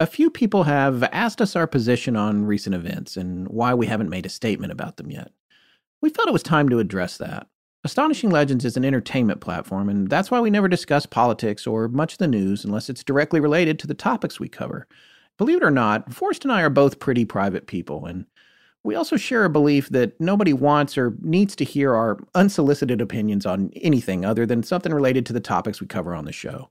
A few people have asked us our position on recent events and why we haven't made a statement about them yet. We felt it was time to address that. Astonishing Legends is an entertainment platform, and that's why we never discuss politics or much of the news unless it's directly related to the topics we cover. Believe it or not, Forrest and I are both pretty private people, and we also share a belief that nobody wants or needs to hear our unsolicited opinions on anything other than something related to the topics we cover on the show.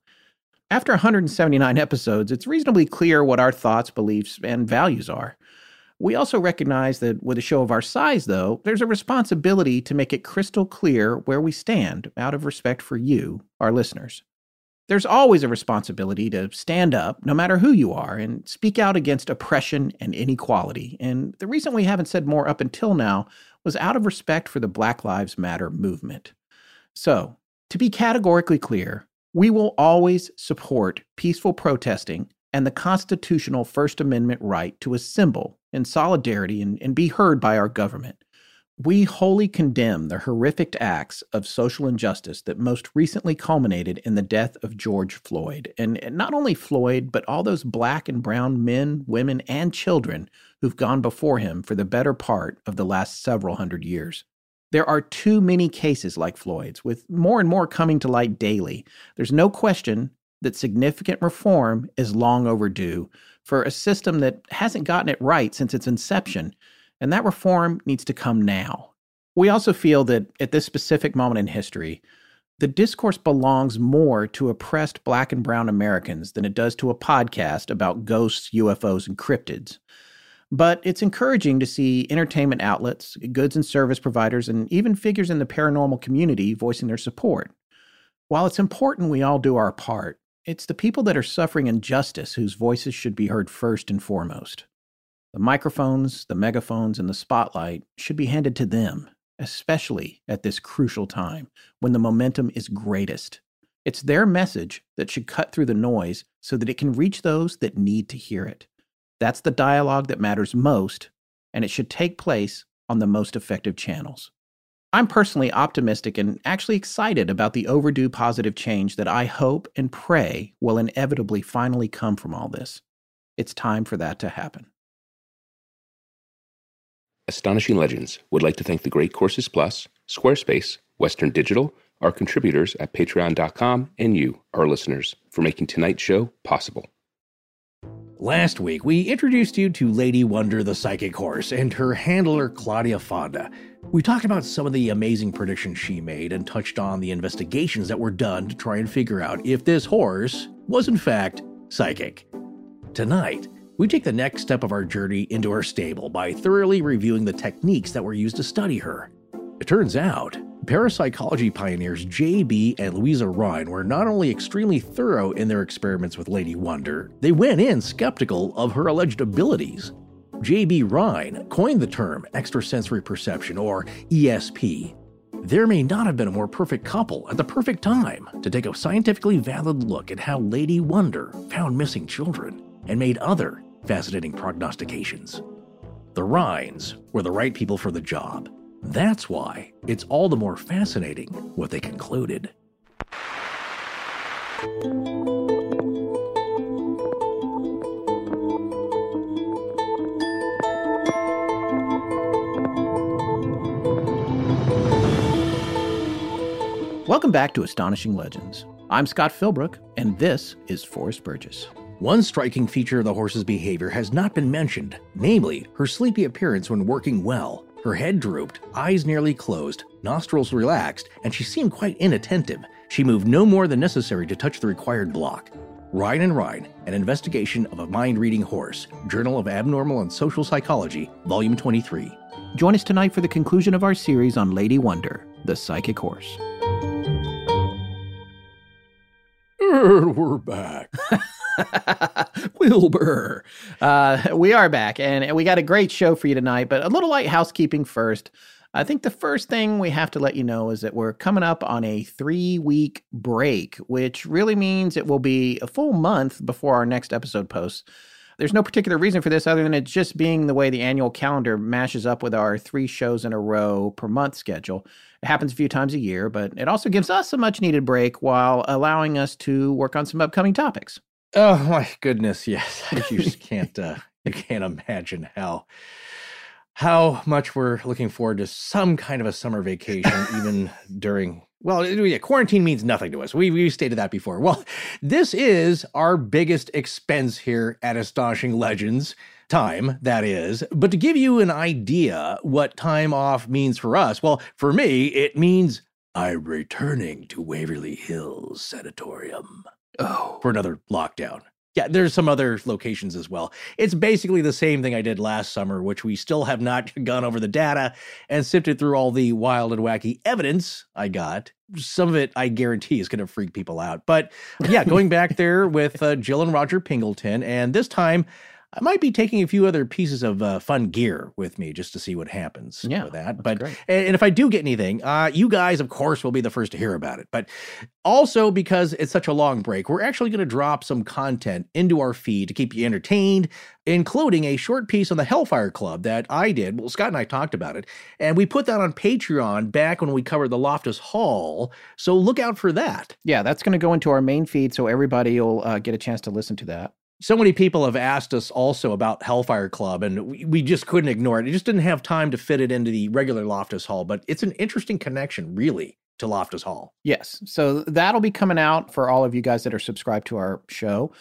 After 179 episodes, it's reasonably clear what our thoughts, beliefs, and values are. We also recognize that with a show of our size, though, there's a responsibility to make it crystal clear where we stand out of respect for you, our listeners. There's always a responsibility to stand up, no matter who you are, and speak out against oppression and inequality. And the reason we haven't said more up until now was out of respect for the Black Lives Matter movement. So, to be categorically clear, we will always support peaceful protesting and the constitutional First Amendment right to assemble in solidarity and, and, be heard by our government. We wholly condemn the horrific acts of social injustice that most recently culminated in the death of George Floyd. And not only Floyd, but all those black and brown men, women, and children who've gone before him for the better part of the last several hundred years. There are too many cases like Floyd's, with more and more coming to light daily. There's no question that significant reform is long overdue for a system that hasn't gotten it right since its inception, and that reform needs to come now. We also feel that at this specific moment in history, the discourse belongs more to oppressed black and brown Americans than it does to a podcast about ghosts, UFOs, and cryptids. But it's encouraging to see entertainment outlets, goods and service providers, and even figures in the paranormal community voicing their support. While it's important we all do our part, it's the people that are suffering injustice whose voices should be heard first and foremost. The microphones, the megaphones, and the spotlight should be handed to them, especially at this crucial time when the momentum is greatest. It's their message that should cut through the noise so that it can reach those that need to hear it. That's the dialogue that matters most, and it should take place on the most effective channels. I'm personally optimistic and actually excited about the overdue positive change that I hope and pray will inevitably finally come from all this. It's time for that to happen. Astonishing Legends would like to thank the Great Courses Plus, Squarespace, Western Digital, our contributors at patreon.com, and you, our listeners, for making tonight's show possible. Last week, we introduced you to Lady Wonder the Psychic Horse and her handler Claudia Fonda. We talked about some of the amazing predictions she made and touched on the investigations that were done to try and figure out if this horse was in fact psychic. Tonight, we take the next step of our journey into her stable by thoroughly reviewing the techniques that were used to study her. It turns out, parapsychology pioneers J.B. and Louisa Rhine were not only extremely thorough in their experiments with Lady Wonder, they went in skeptical of her alleged abilities. J.B. Rhine coined the term extrasensory perception, or ESP. There may not have been a more perfect couple at the perfect time to take a scientifically valid look at how Lady Wonder found missing children and made other fascinating prognostications. The Rhines were the right people for the job that's why it's all the more fascinating what they concluded. Welcome back to Astonishing Legends. I'm Scott Philbrook, and this is Forrest Burgess. One striking feature of the horse's behavior has not been mentioned, namely her sleepy appearance when working well. Her head drooped, eyes nearly closed, nostrils relaxed, and she seemed quite inattentive. She moved no more than necessary to touch the required block. Rhine and Rhine, an investigation of a mind reading horse, Journal of Abnormal and Social Psychology, Volume 23. Join us tonight for the conclusion of our series on Lady Wonder, the psychic horse. we're back. Wilbur. Uh, we are back, and we got a great show for you tonight, but a little light housekeeping first. I think the first thing we have to let you know is that we're coming up on a three week break, which really means it will be a full month before our next episode posts. There's no particular reason for this other than it just being the way the annual calendar mashes up with our three shows in a row per month schedule. It happens a few times a year, but it also gives us a much needed break while allowing us to work on some upcoming topics. Oh my goodness, yes. You just can't uh, you can't imagine how how much we're looking forward to some kind of a summer vacation, even during well, yeah, quarantine means nothing to us. We we stated that before. Well, this is our biggest expense here at Astonishing Legends time, that is. But to give you an idea what time off means for us, well, for me, it means I'm returning to Waverly Hills Sanatorium. Oh. For another lockdown. Yeah, there's some other locations as well. It's basically the same thing I did last summer, which we still have not gone over the data and sifted through all the wild and wacky evidence I got. Some of it, I guarantee, is going to freak people out. But yeah, going back there with uh, Jill and Roger Pingleton, and this time I might be taking a few other pieces of uh, fun gear with me just to see what happens yeah, with that. But great. and if I do get anything, uh, you guys, of course, will be the first to hear about it. But also because it's such a long break, we're actually going to drop some content into our feed to keep you entertained, including a short piece on the Hellfire Club that I did. Well, Scott and I talked about it, and we put that on Patreon back when we covered the Loftus Hall. So look out for that. Yeah, that's going to go into our main feed, so everybody will uh, get a chance to listen to that so many people have asked us also about Hellfire Club, and we, we just couldn't ignore it. It just didn't have time to fit it into the regular Loftus Hall, but it's an interesting connection, really, to Loftus Hall. Yes. So that'll be coming out for all of you guys that are subscribed to our show.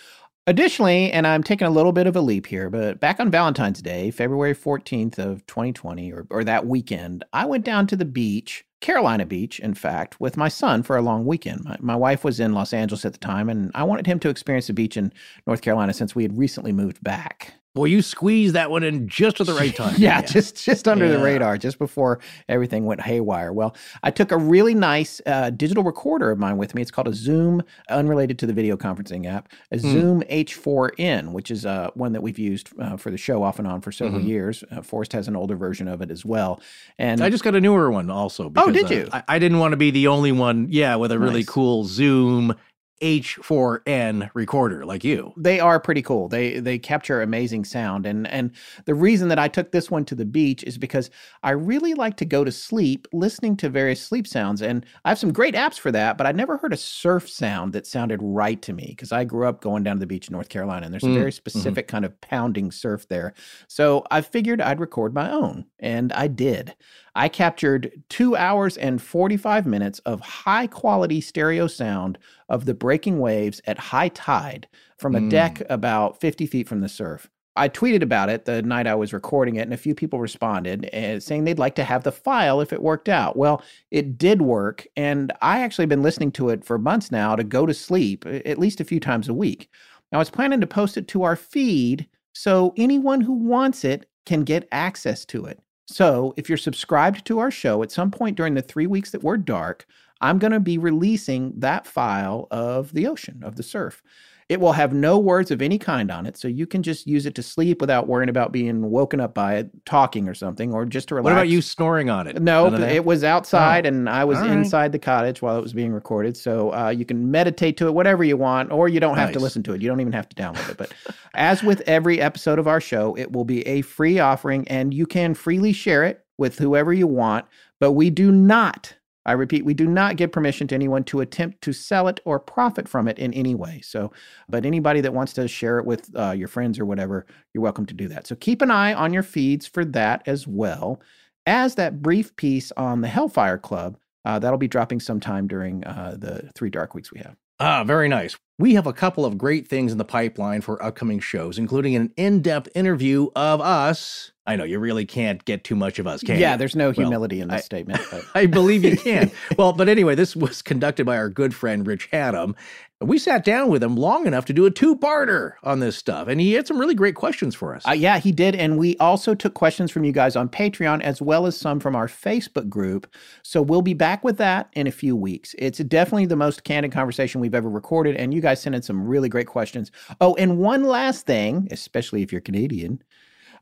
Additionally, and I'm taking a little bit of a leap here, but back on Valentine's Day, February 14th of 2020, or, or that weekend, I went down to the beach Carolina Beach, in fact, with my son for a long weekend. My, my, wife was in Los Angeles at the time, and I wanted him to experience the beach in North Carolina since we had recently moved back. Well, you squeezed that one in just at the right time. yeah, yeah, just just under yeah. the radar, just before everything went haywire. Well, I took a really nice uh, digital recorder of mine with me. It's called a Zoom, unrelated to the video conferencing app, a mm. Zoom H4n, which is uh, one that we've used uh, for the show off and on for several mm-hmm. years. Uh, Forrest has an older version of it as well. And I just got a newer one also. Because, oh, did you? I, I, didn't want to be the only one. Yeah, with a really nice. cool Zoom H4n recorder like you. They are pretty cool. They they capture amazing sound and and the reason that I took this one to the beach is because I really like to go to sleep listening to various sleep sounds and I have some great apps for that, but I never heard a surf sound that sounded right to me because I grew up going down to the beach in North Carolina and there's a mm, very mm-hmm. specific mm-hmm. kind of pounding surf there. So I figured I'd record my own and I did. I captured two hours and 45 minutes of high quality stereo sound of the breaking waves at high tide from a mm. deck about 50 feet from the surf. I tweeted about it the night I was recording it, and a few people responded uh, saying they'd like to have the file if it worked out. Well, it did work, and I actually been listening to it for months now to go to sleep at least a few times a week. Now, I was planning to post it to our feed so anyone who wants it can get access to it. So, if you're subscribed to our show at some point during the three weeks that we're dark, I'm going to be releasing that file of the ocean, of the surf. It will have no words of any kind on it, so you can just use it to sleep without worrying about being woken up by it, talking or something, or just to relax. What about you snoring on it? No, it was outside, oh. and I was inside the cottage while it was being recorded. So uh, you can meditate to it, whatever you want, or you don't have nice. to listen to it. You don't even have to download it. But as with every episode of our show, it will be a free offering, and you can freely share it with whoever you want. But we do not I repeat, we do not give permission to anyone to attempt to sell it or profit from it in any way. So, but anybody that wants to share it with uh, your friends or whatever, you're welcome to do that. So keep an eye on your feeds for that as well as that brief piece on the Hellfire Club. Uh, that'll be dropping sometime during uh, the three dark weeks we have. Ah, very nice. we have a couple of great things in the pipeline for upcoming shows, including an in depth interview of us. I know you really can't get too much of us, can you? yeah, you? there's no Well, humility in this I- statement. I believe you can. well, but anyway, this was conducted by our good friend Rich Haddam. We sat down with him long enough to do a two parter on this stuff, and he had some really great questions for us. Uh, yeah, he did. And we also took questions from you guys on Patreon as well as some from our Facebook group. So we'll be back with that in a few weeks. It's definitely the most candid conversation we've ever recorded. And you guys sent in some really great questions. Oh, and one last thing, especially if you're Canadian.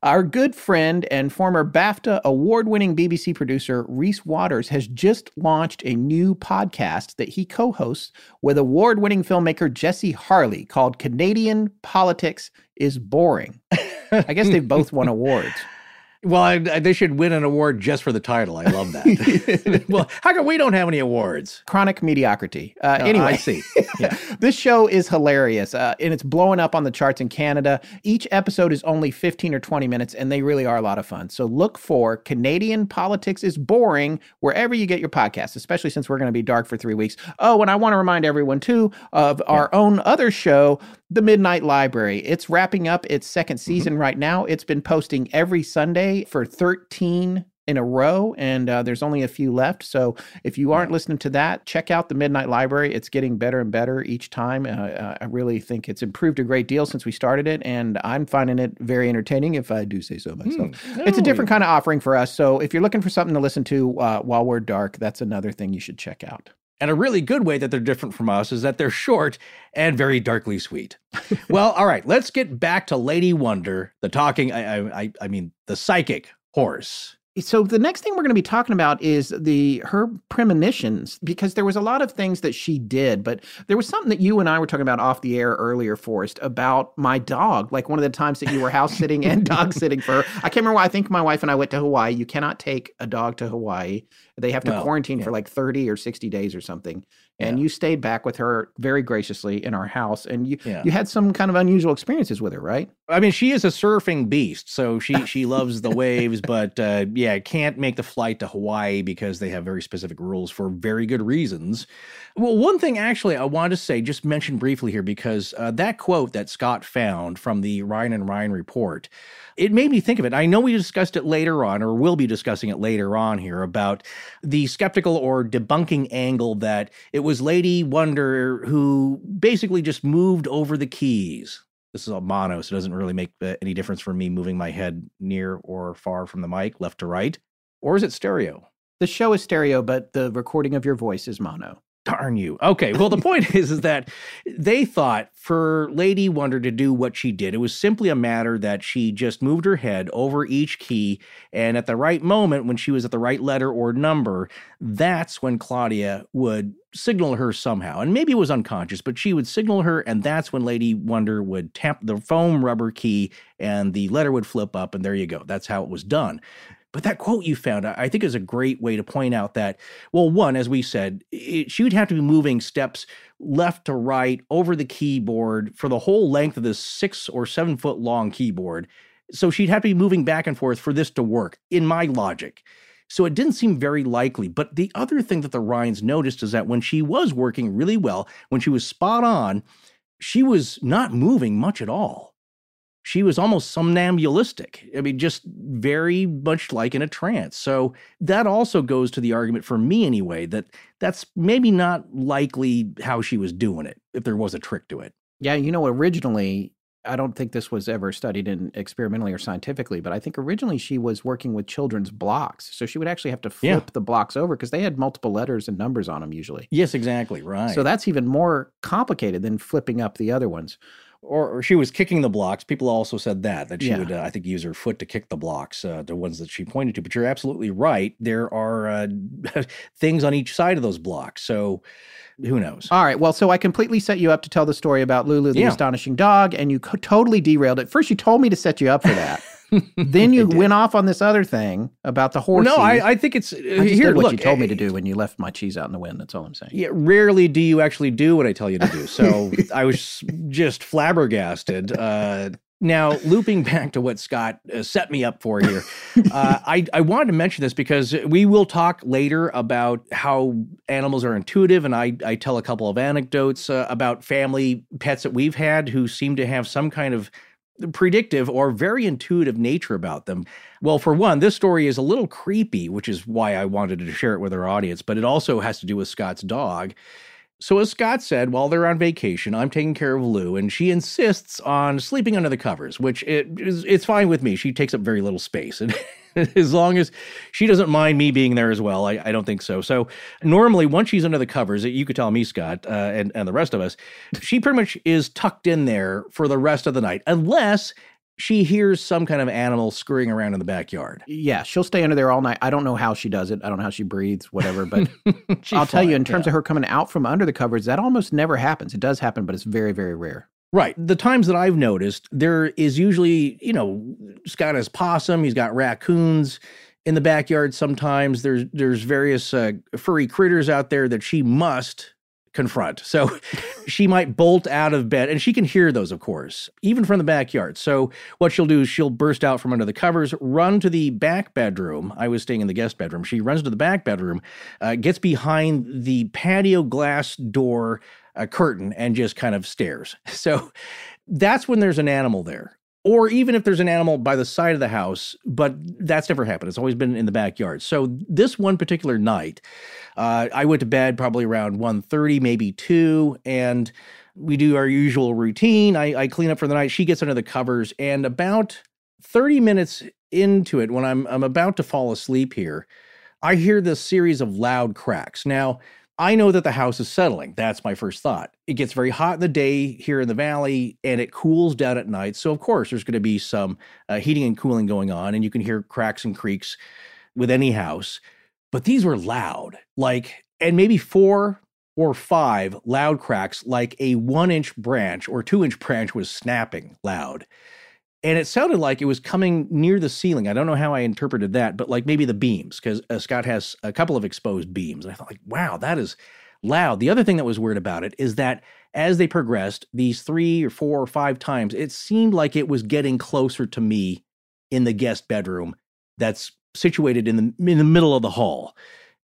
Our good friend and former BAFTA award winning BBC producer Reese Waters has just launched a new podcast that he co hosts with award winning filmmaker Jesse Harley called Canadian Politics is Boring. I guess they've both won awards. Well, I, I- they should win an award just for the title. I love that. well, how come we don't have any awards? Chronic mediocrity. Uh, Oh, anyway, I see. Yeah. this show is hilarious uh, and it's blowing up on the charts in Canada. Each episode is only 15 or 20 minutes and they really are a lot of fun. So look for Canadian Politics is Boring wherever you get your podcasts, especially since we're going to be dark for three weeks. Oh, and I want to remind everyone too of our own other show, The Midnight Library. It's wrapping up its second season right now. It's been posting every Sunday for 13 in a row, and uh, there's only a few left. So if you aren't listening to that, check out the Midnight Library. It's getting better and better each time. Uh, uh, I really think it's improved a great deal since we started it, and I'm finding it very entertaining, if I do say so myself. It's a different kind of offering for us. So if you're looking for something to listen to uh, while we're dark, that's another thing you should check out. And a really good way that they're different from us is that they're short and very darkly sweet. well, all right, let's get back to Lady Wonder, the talking, I, I, I- mean, the psychic horse. So the next thing we're going to be talking about is the her premonitions because there was a lot of things that she did, but there was something that you and I were talking about off the air earlier, Forrest, about my dog. Like one of the times that you were house sitting and dog sitting for her. I can't remember why. I think my wife and I went to Hawaii. You cannot take a dog to Hawaii. They have to quarantine yeah. for like 30 or 60 days or something. And Yeah. you stayed back with her very graciously in our house. And you, Yeah. you had some kind of unusual experiences with her, right? I mean, she is a surfing beast, so she she loves the waves, but uh, yeah, can't make the flight to Hawaii because they have very specific rules for very good reasons. Well, one thing actually I wanted to say, just mention briefly here, because uh, that quote that Scott found from the Rhine and Rhine report, it made me think of it. I know we discussed it later on, or will be discussing it later on here about the skeptical or debunking angle that it was Lady Wonder who basically just moved over the keys this is all mono, so it doesn't really make uh, any difference for me moving my head near or far from the mic, left to right. Or is it stereo? The show is stereo, but the recording of your voice is mono. Darn you. Okay. Well, the point is, is that they thought for Lady Wonder to do what she did, it was simply a matter that she just moved her head over each key, and at the right moment, when she was at the right letter or number, that's when Claudia would signal her somehow. And maybe it was unconscious, but she would signal her, and that's when Lady Wonder would tap the foam rubber key, and the letter would flip up, and there you go. That's how it was done. But that quote you found, I think, is a great way to point out that, well, one, as we said, it, she would have to be moving steps left to right over the keyboard for the whole length of this six or seven foot long keyboard. So she'd have to be moving back and forth for this to work, in my logic. So it didn't seem very likely. But the other thing that the Rhines noticed is that when she was working really well, when she was spot on, she was not moving much at all she was almost somnambulistic. I mean, just very much like in a trance. So that also goes to the argument for me anyway that that's maybe not likely how she was doing it if there was a trick to it. Yeah, you know, originally, I don't think this was ever studied in experimentally or scientifically, but I think originally she was working with children's blocks. So she would actually have to flip Yeah. the blocks over because they had multiple letters and numbers on them usually. Yes, exactly. Right. So that's even more complicated than flipping up the other ones. Or, or she was kicking the blocks. People also said that that she Yeah. would, uh, I think, use her foot to kick the blocks, uh, the ones that she pointed to. But you're absolutely right. There are uh, things on each side of those blocks. So who knows? All right. Well, so I completely set you up to tell the story about Lulu the Yeah. astonishing dog, and you co- totally derailed it. First, you told me to set you up for that. then you went off on this other thing about the horse. no, I, I think it's I here. did what look, you told me to eh, do when you left my cheese out in the wind. That's all I'm saying. Yeah, rarely do you actually do what I tell you to do. So I was just flabbergasted uh, Now, looping back to what Scott uh, set me up for here, uh, I, I wanted to mention this because we will talk later about how animals are intuitive, and I, I tell a couple of anecdotes uh, about family pets that we've had who seem to have some kind of predictive or very intuitive nature about them. Well, for one, this story is a little creepy, which is why I wanted to share it with our audience, but it also has to do with Scott's dog. So, as Scott said, while they're on vacation, I'm taking care of Lou, and she insists on sleeping under the covers, which it is, it's fine with me. She takes up very little space. And as long as she doesn't mind me being there as well, I, I, don't think so. So, normally, once she's under the covers, you could tell me, Scott, uh, and, and the rest of us, she pretty much is tucked in there for the rest of the night, unless she hears some kind of animal scurrying around in the backyard. Yeah, she'll stay under there all night. I don't know how she does it. I don't know how she breathes, whatever. But I'll tell you, in terms yeah. of her coming out from under the covers, that almost never happens. It does happen, but it's very, very rare. Right. The times that I've noticed, there is usually, you know, Scott has possum, he's got raccoons in the backyard sometimes. There's there's various uh, furry critters out there that she must confront. So she might bolt out of bed, and she can hear those, of course, even from the backyard. So what she'll do is she'll burst out from under the covers, run to the back bedroom. I was staying in the guest bedroom. She runs to the back bedroom, uh, gets behind the patio glass door uh, curtain, and just kind of stares. So that's when there's an animal there or even if there's an animal by the side of the house, but that's never happened. It's always been in the backyard. So this one particular night, uh, I went to bed probably around 1.30, maybe 2, and we do our usual routine. I, I clean up for the night. She gets under the covers, and about 30 minutes into it, when I'm I'm about to fall asleep here, I hear this series of loud cracks. Now, I know that the house is settling. That's my first thought. It gets very hot in the day here in the valley and it cools down at night. So, of course, there's going to be some uh, heating and cooling going on, and you can hear cracks and creaks with any house. But these were loud, like, and maybe four or five loud cracks, like a one inch branch or two inch branch was snapping loud and it sounded like it was coming near the ceiling. I don't know how I interpreted that, but like maybe the beams, because uh, Scott has a couple of exposed beams. And I thought, like, wow, that is loud. The other thing that was weird about it is that as they progressed, these three or four or five times, it seemed like it was getting closer to me in the guest bedroom that's situated in the in the middle of the hall.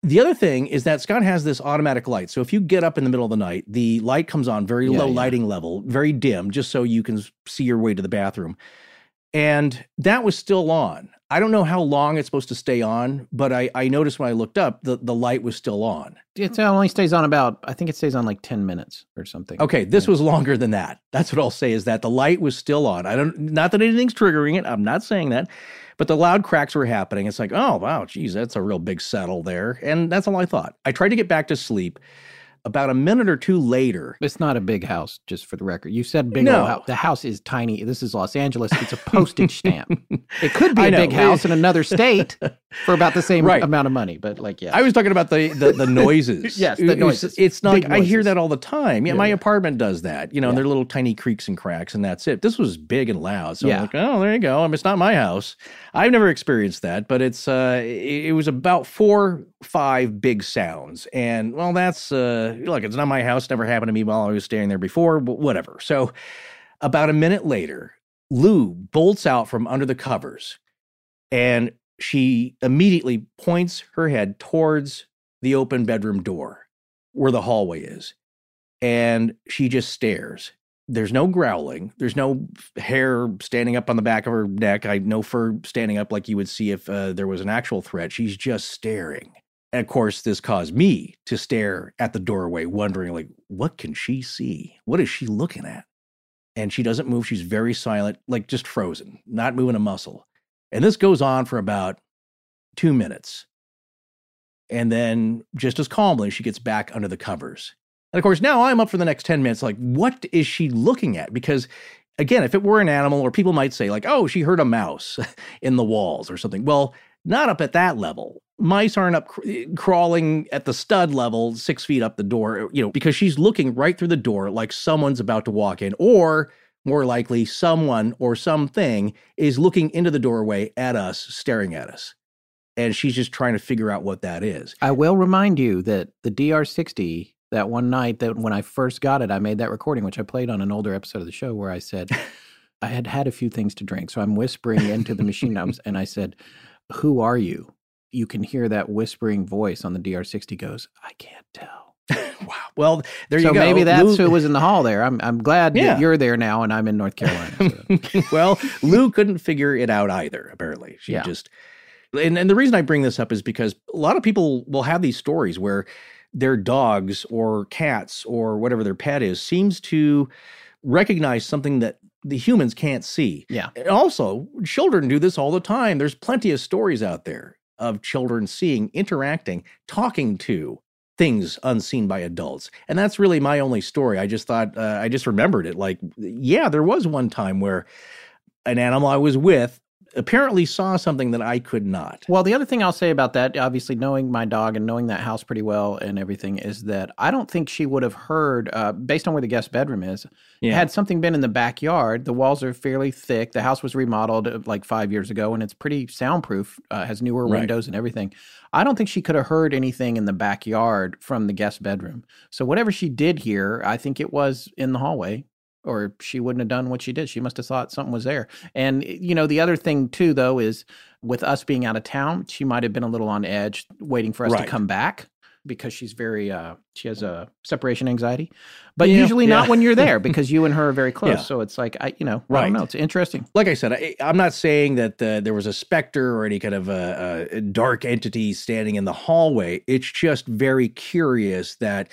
The other thing is that Scott has this automatic light. So if you get up in the middle of the night, the light comes on very yeah, low yeah. lighting level, very dim, just so you can see your way to the bathroom. And that was still on. I don't know how long it's supposed to stay on, but I, I noticed when I looked up, the, the light was still on. It only stays on about, I think it stays on like 10 minutes or something. Okay, this yeah. was longer than that. That's what I'll say is that the light was still on. I don't, not that anything's triggering it. I'm not saying that, but the loud cracks were happening. It's like, oh, wow, geez, that's a real big settle there. And that's all I thought. I tried to get back to sleep. About a minute or two later, it's not a big house, just for the record. You said big no. house. The house is tiny. This is Los Angeles. It's a postage stamp. It could be a big house in another state for about the same right. amount of money, but like, yeah. I was talking about the the, the noises. yes, the noises. It's not. I hear that all the time. Yeah, yeah, my apartment does that. You know, yeah. they're little tiny creaks and cracks, and that's it. This was big and loud. So yeah. I'm like, oh, there you go. I mean, it's not my house. I've never experienced that, but it's uh, it, it was about four, five big sounds, and well, that's uh, look, it's not my house. Never happened to me while I was staying there before, but whatever. So about a minute later, Lou bolts out from under the covers and she immediately points her head towards the open bedroom door where the hallway is. And she just stares. There's no growling. There's no hair standing up on the back of her neck. I no fur standing up like you would see if uh, there was an actual threat. She's just staring. And of course, this caused me to stare at the doorway, wondering, like, what can she see? What is she looking at? And she doesn't move. She's very silent, like just frozen, not moving a muscle. And this goes on for about two minutes. And then, just as calmly, she gets back under the covers. And of course, now I'm up for the next 10 minutes. Like, what is she looking at? Because, again, if it were an animal, or people might say, like, oh, she heard a mouse in the walls or something. Well, not up at that level. Mice aren't up cr- crawling at the stud level, six feet up the door, you know, because she's looking right through the door like someone's about to walk in, or more likely, someone or something is looking into the doorway at us, staring at us. And she's just trying to figure out what that is. I will remind you that the DR60, that one night that when I first got it, I made that recording, which I played on an older episode of the show where I said, I had had a few things to drink. So I'm whispering into the machine guns and I said, Who are you? You can hear that whispering voice on the DR60 goes, I can't tell. wow. Well, there so you go. So maybe that's who was in the hall there. I'm I'm glad yeah. that you're there now and I'm in North Carolina. So. well, Lou couldn't figure it out either, apparently. She yeah. just and, and the reason I bring this up is because a lot of people will have these stories where their dogs or cats or whatever their pet is seems to recognize something that the humans can't see. Yeah. And also, children do this all the time. There's plenty of stories out there of children seeing, interacting, talking to things unseen by adults. And that's really my only story. I just thought, uh, I just remembered it. Like, yeah, there was one time where an animal I was with apparently saw something that I could not. Well, the other thing I'll say about that, obviously knowing my dog and knowing that house pretty well and everything, is that I don't think she would have heard, uh, based on where the guest bedroom is, yeah. had something been in the backyard. The walls are fairly thick. The house was remodeled uh, like five years ago, and it's pretty soundproof. Uh, has newer right. windows and everything. I don't think she could have heard anything in the backyard from the guest bedroom. So whatever she did hear, I think it was in the hallway or she wouldn't have done what she did. She must have thought something was there. And, you know, the other thing too, though, is with us being out of town, she might have been a little on edge waiting for us right. to come back because she's very, uh, she has a separation anxiety, but yeah, usually yeah. not when you're there because you and her are very close. Yeah. So it's like, I, you know, right. I don't know. It's interesting. Like I said, I, am not saying that uh, there was a specter or any kind of a, a dark entity standing in the hallway. It's just very curious that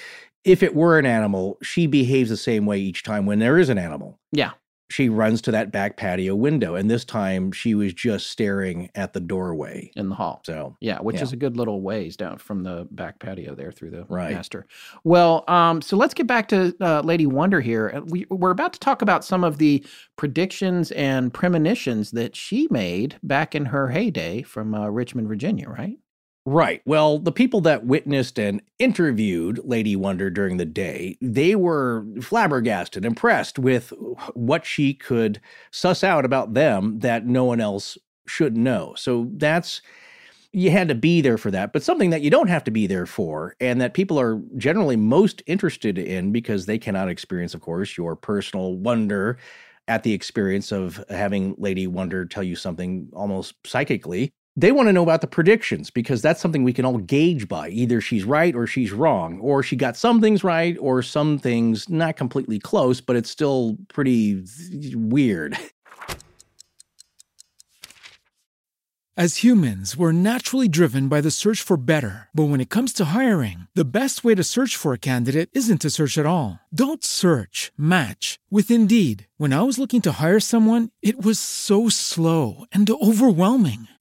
if it were an animal, she behaves the same way each time when there is an animal. Yeah. She runs to that back patio window, and this time she was just staring at the doorway in the hall. So yeah, which yeah. is a good little ways down from the back patio there through the right. master. Well, um, so let's get back to uh, Lady Wonder here. Uh, we, we're about to talk about some of the predictions and premonitions that she made back in her heyday from uh, Richmond, Virginia, right? Right. Well, the people that witnessed and interviewed Lady Wonder during the day, they were flabbergasted, impressed with what she could suss out about them that no one else should know. So that's you had to be there for that, but something that you don't have to be there for, and that people are generally most interested in because they cannot experience, of course, your personal wonder at the experience of having Lady Wonder tell you something almost psychically they want to know about the predictions because that's something we can all gauge by. Either she's right or she's wrong, or she got some things right or some things not completely close, but it's still pretty weird. As humans, we're naturally driven by the search for better. But when it comes to hiring, the best way to search for a candidate isn't to search at all. Don't search, match with Indeed. When I was looking to hire someone, it was so slow and overwhelming.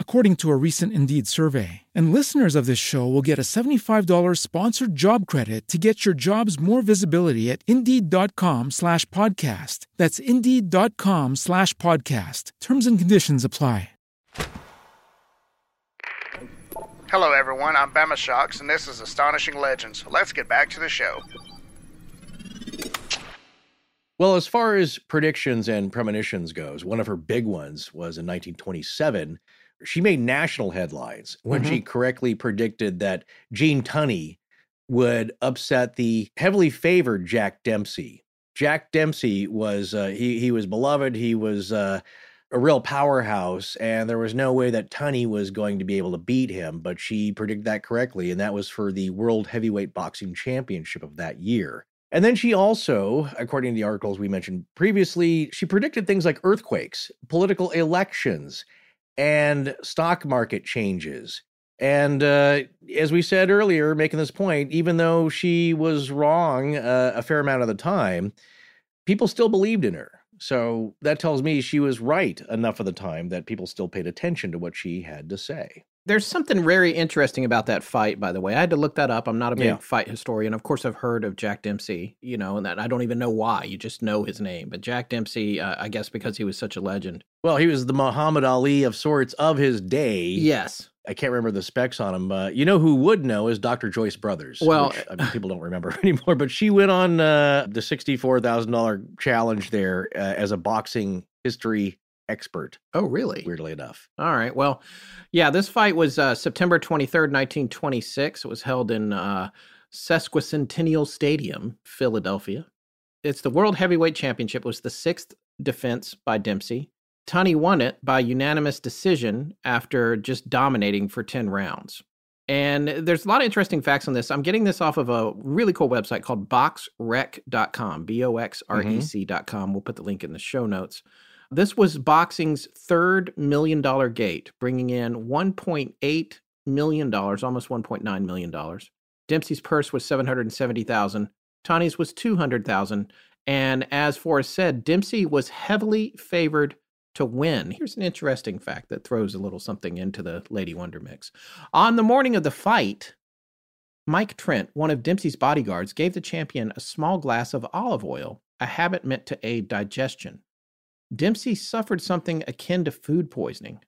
according to a recent Indeed survey. And listeners of this show will get a $75 sponsored job credit to get your jobs more visibility at Indeed.com slash podcast. That's Indeed.com slash podcast. Terms and conditions apply. Hello, everyone. I'm Bama Shocks, and this is Astonishing Legends. Let's get back to the show. Well, as far as predictions and premonitions goes, one of her big ones was in 1927 she made national headlines when mm-hmm. she correctly predicted that Gene Tunney would upset the heavily favored Jack Dempsey. Jack Dempsey was uh, he he was beloved. He was uh, a real powerhouse, and there was no way that Tunney was going to be able to beat him. But she predicted that correctly, and that was for the World Heavyweight Boxing Championship of that year. And then she also, according to the articles we mentioned previously, she predicted things like earthquakes, political elections, and stock market changes. And uh, as we said earlier, making this point, even though she was wrong uh, a fair amount of the time, people still believed in her. So that tells me she was right enough of the time that people still paid attention to what she had to say. There's something very interesting about that fight, by the way. I had to look that up. I'm not a big Yeah. fight historian. Of course, I've heard of Jack Dempsey, you know, and that I don't even know why. You just know his name. But Jack Dempsey, uh, I guess because he was such a legend. Well, he was the Muhammad Ali of sorts of his day. Yes. I can't remember the specs on him. Uh, you know who would know is Dr. Joyce Brothers. Well- which, I mean, people don't remember anymore, but she went on uh, the sixty-four thousand dollar challenge there uh, as a boxing history expert. Oh, really? Weirdly enough, All right. Well, yeah, this fight was uh, September 23rd, 1926. It was held in uh, Sesquicentennial Stadium, Philadelphia. It's the World Heavyweight Championship. It was the sixth defense by Dempsey. Tunney won it by unanimous decision after just dominating for 10 rounds. And there's a lot of interesting facts on this. I'm getting this off of a really cool website called boxrec.com, B O X R E C.com. We'll put the link in the show notes. This was boxing's third million dollar gate, bringing in $1.8 million, almost $1.9 million. Dempsey's purse was 770000 Tunney's was 200000 And as Forrest said, Dempsey was heavily favored to win. Here's an interesting fact that throws a little something into the Lady Wonder mix. On the morning of the fight, Mike Trent, one of Dempsey's bodyguards, gave the champion a small glass of olive oil, a habit meant to aid digestion. Dempsey suffered something akin to food poisoning.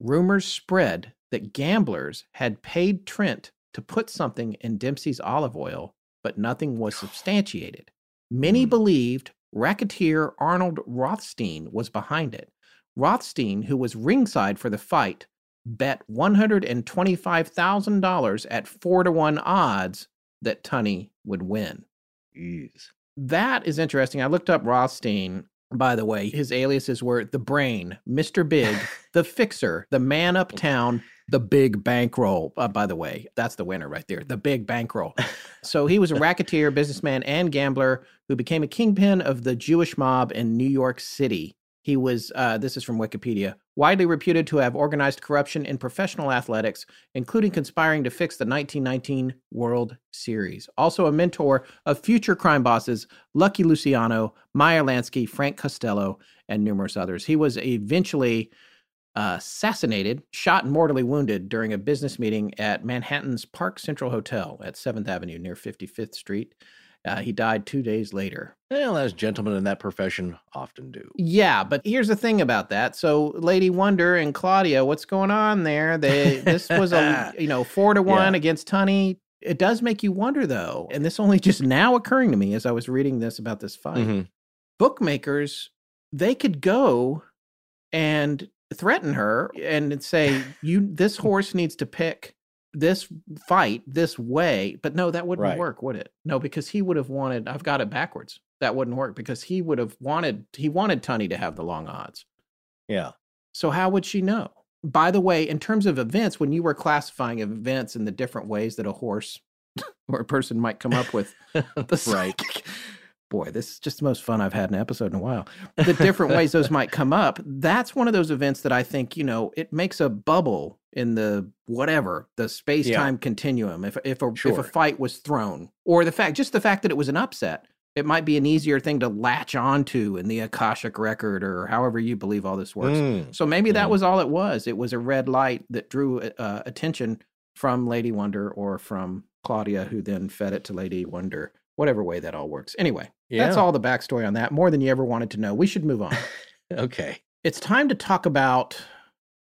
Rumors spread that gamblers had paid Trent to put something in Dempsey's olive oil, but nothing was substantiated. Many Hmm. believed racketeer Arnold Rothstein was behind it. Rothstein, who was ringside for the fight, bet $125,000 at 4 to 1 odds that Tunney would win. Jeez. That is interesting. I looked up Rothstein. By the way, his aliases were the Brain, Mr. Big, the Fixer, the Man Uptown, the Big Bankroll. Uh, by the way, that's the winner right there, the Big Bankroll. so he was a racketeer, businessman, and gambler who became a kingpin of the Jewish mob in New York City. He was, uh, this is from Wikipedia, widely reputed to have organized corruption in professional athletics, including conspiring to fix the 1919 World Series. Also a mentor of future crime bosses Lucky Luciano, Meyer Lansky, Frank Costello, and numerous others. He was eventually uh, assassinated, shot, and mortally wounded during a business meeting at Manhattan's Park Central Hotel at 7th Avenue near 55th Street. Uh, he died two days later. Well, as gentlemen in that profession often do. Yeah, but here's the thing about that. So, Lady Wonder and Claudia, what's going on there? They this was a you know four to one Yeah. against Tunney. It does make you wonder though, and this only just now occurring to me as I was reading this about this fight. Mhm. Bookmakers, they could go and threaten her and say, "You, this horse needs to pick." This fight this way, but no, that wouldn't Right. work, would it? No, because he would have wanted. I've got it backwards. That wouldn't work because he would have wanted. He wanted Tunney to have the long odds. Yeah. So how would she know? By the way, in terms of events, when you were classifying events in the different ways that a horse or a person might come up with, the Right. Boy, this is just the most fun I've had in an episode in a while. The different ways those might come up. That's one of those events that I think, you know, it makes a bubble in the whatever, the space time continuum. If if a if a fight was thrown. Or the fact just the fact that it was an upset. It might be an easier thing to latch onto in the Akashic record or however you believe all this works. Mm. So maybe that Mm. was all it was. It was a red light that drew uh, attention from Lady Wonder or from Claudia, who then fed it to Lady Wonder. Whatever way that all works. Anyway, that's all the backstory on that. More than you ever wanted to know. We should move on. Okay. it's time to talk about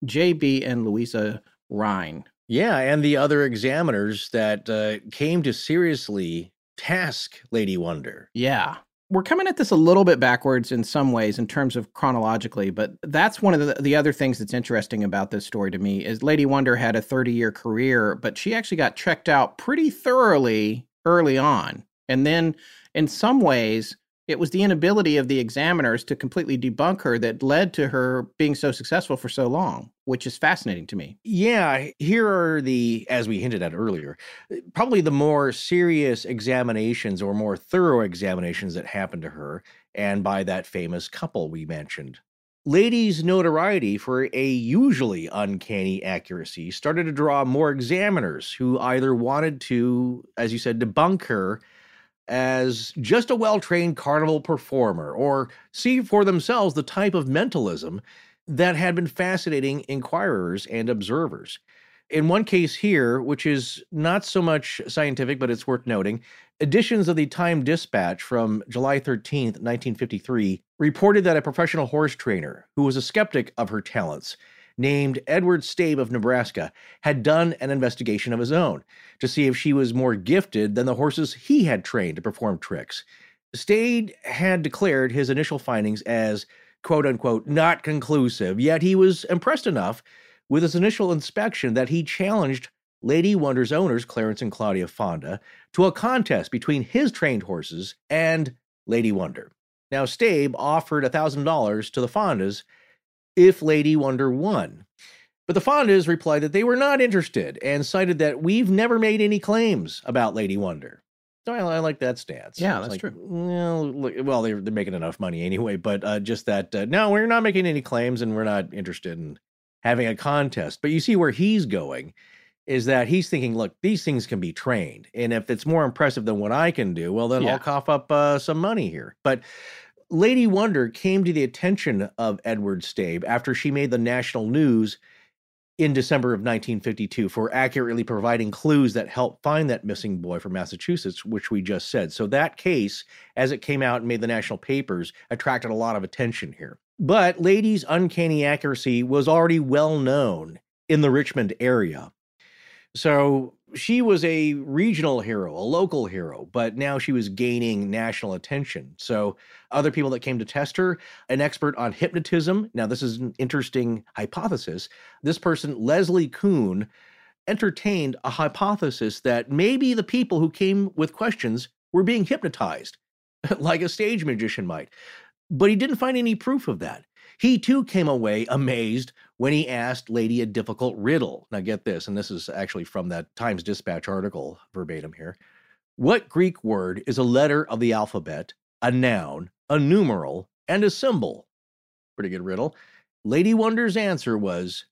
JB and Louisa Rhine. Yeah, and the other examiners that uh, came to seriously task Lady Wonder. Yeah. We're coming at this a little bit backwards in some ways in terms of chronologically, but that's one of the, the other things that's interesting about this story to me is Lady Wonder had a 30 year career, but she actually got checked out pretty thoroughly early on. And then in some ways, it was the inability of the examiners to completely debunk her that led to her being so successful for so long, which is fascinating to me. Yeah, here are the, as we hinted at earlier, uh, probably the more serious examinations or more thorough examinations that happened to her, and by that famous couple we mentioned. Lady's notoriety for a usually uncanny accuracy started to draw more examiners who either wanted to, as you said, debunk her as just a well trained carnival performer or see for themselves the type of mentalism that had been fascinating inquirers and observers. In one case here, which is not so much scientific, but it's worth noting, editions of the Time Dispatch from July 13th, 1953, reported that a professional horse trainer who was a skeptic of her talents named Edward Stabe of Nebraska had done an investigation of his own to see if she was more gifted than the horses he had trained to perform tricks. Stabe had declared his initial findings as quote unquote not conclusive, yet he was impressed enough with his initial inspection that he challenged Lady Wonder's owners, Clarence and Claudia Fonda, to a contest between his trained horses and Lady Wonder. Now, Stabe offered $1,000 to the Fondas if Lady Wonder won. But the Fondas replied that they were not interested and cited that we've never made any claims about Lady Wonder. So I, I like that stance. Yeah, that's like, true. Well, well, they're, they're making enough money anyway, but uh, just that, uh, no, we're not making any claims and we're not interested in having a contest. But you see where he's going is that he's thinking, look, these things can be trained. And if it's more impressive than what I can do, well, then Yeah. I'll cough up uh, some money here. But Lady Wonder came to the attention of Edward Stabe after she made the national news in December of 1952 for accurately providing clues that helped find that missing boy from Massachusetts, which we just said. So that case, as it came out and made the national papers, attracted a lot of attention here. But Lady's uncanny accuracy was already well known in the Richmond area. So she was a regional hero, a local hero, but now she was gaining national attention. So other people that came to test her, an expert on hypnotism. Now, this is an interesting hypothesis. This person, Leslie Kuhn, entertained a hypothesis that maybe the people who came with questions were being hypnotized, like a stage magician might. But he didn't find any proof of that. He too came away amazed when he asked Lady a difficult riddle. Now, get this, and this is actually from that Times Dispatch article verbatim here. What Greek word is a letter of the alphabet, a noun, a numeral, and a symbol? Pretty good riddle. Lady Wonder's answer was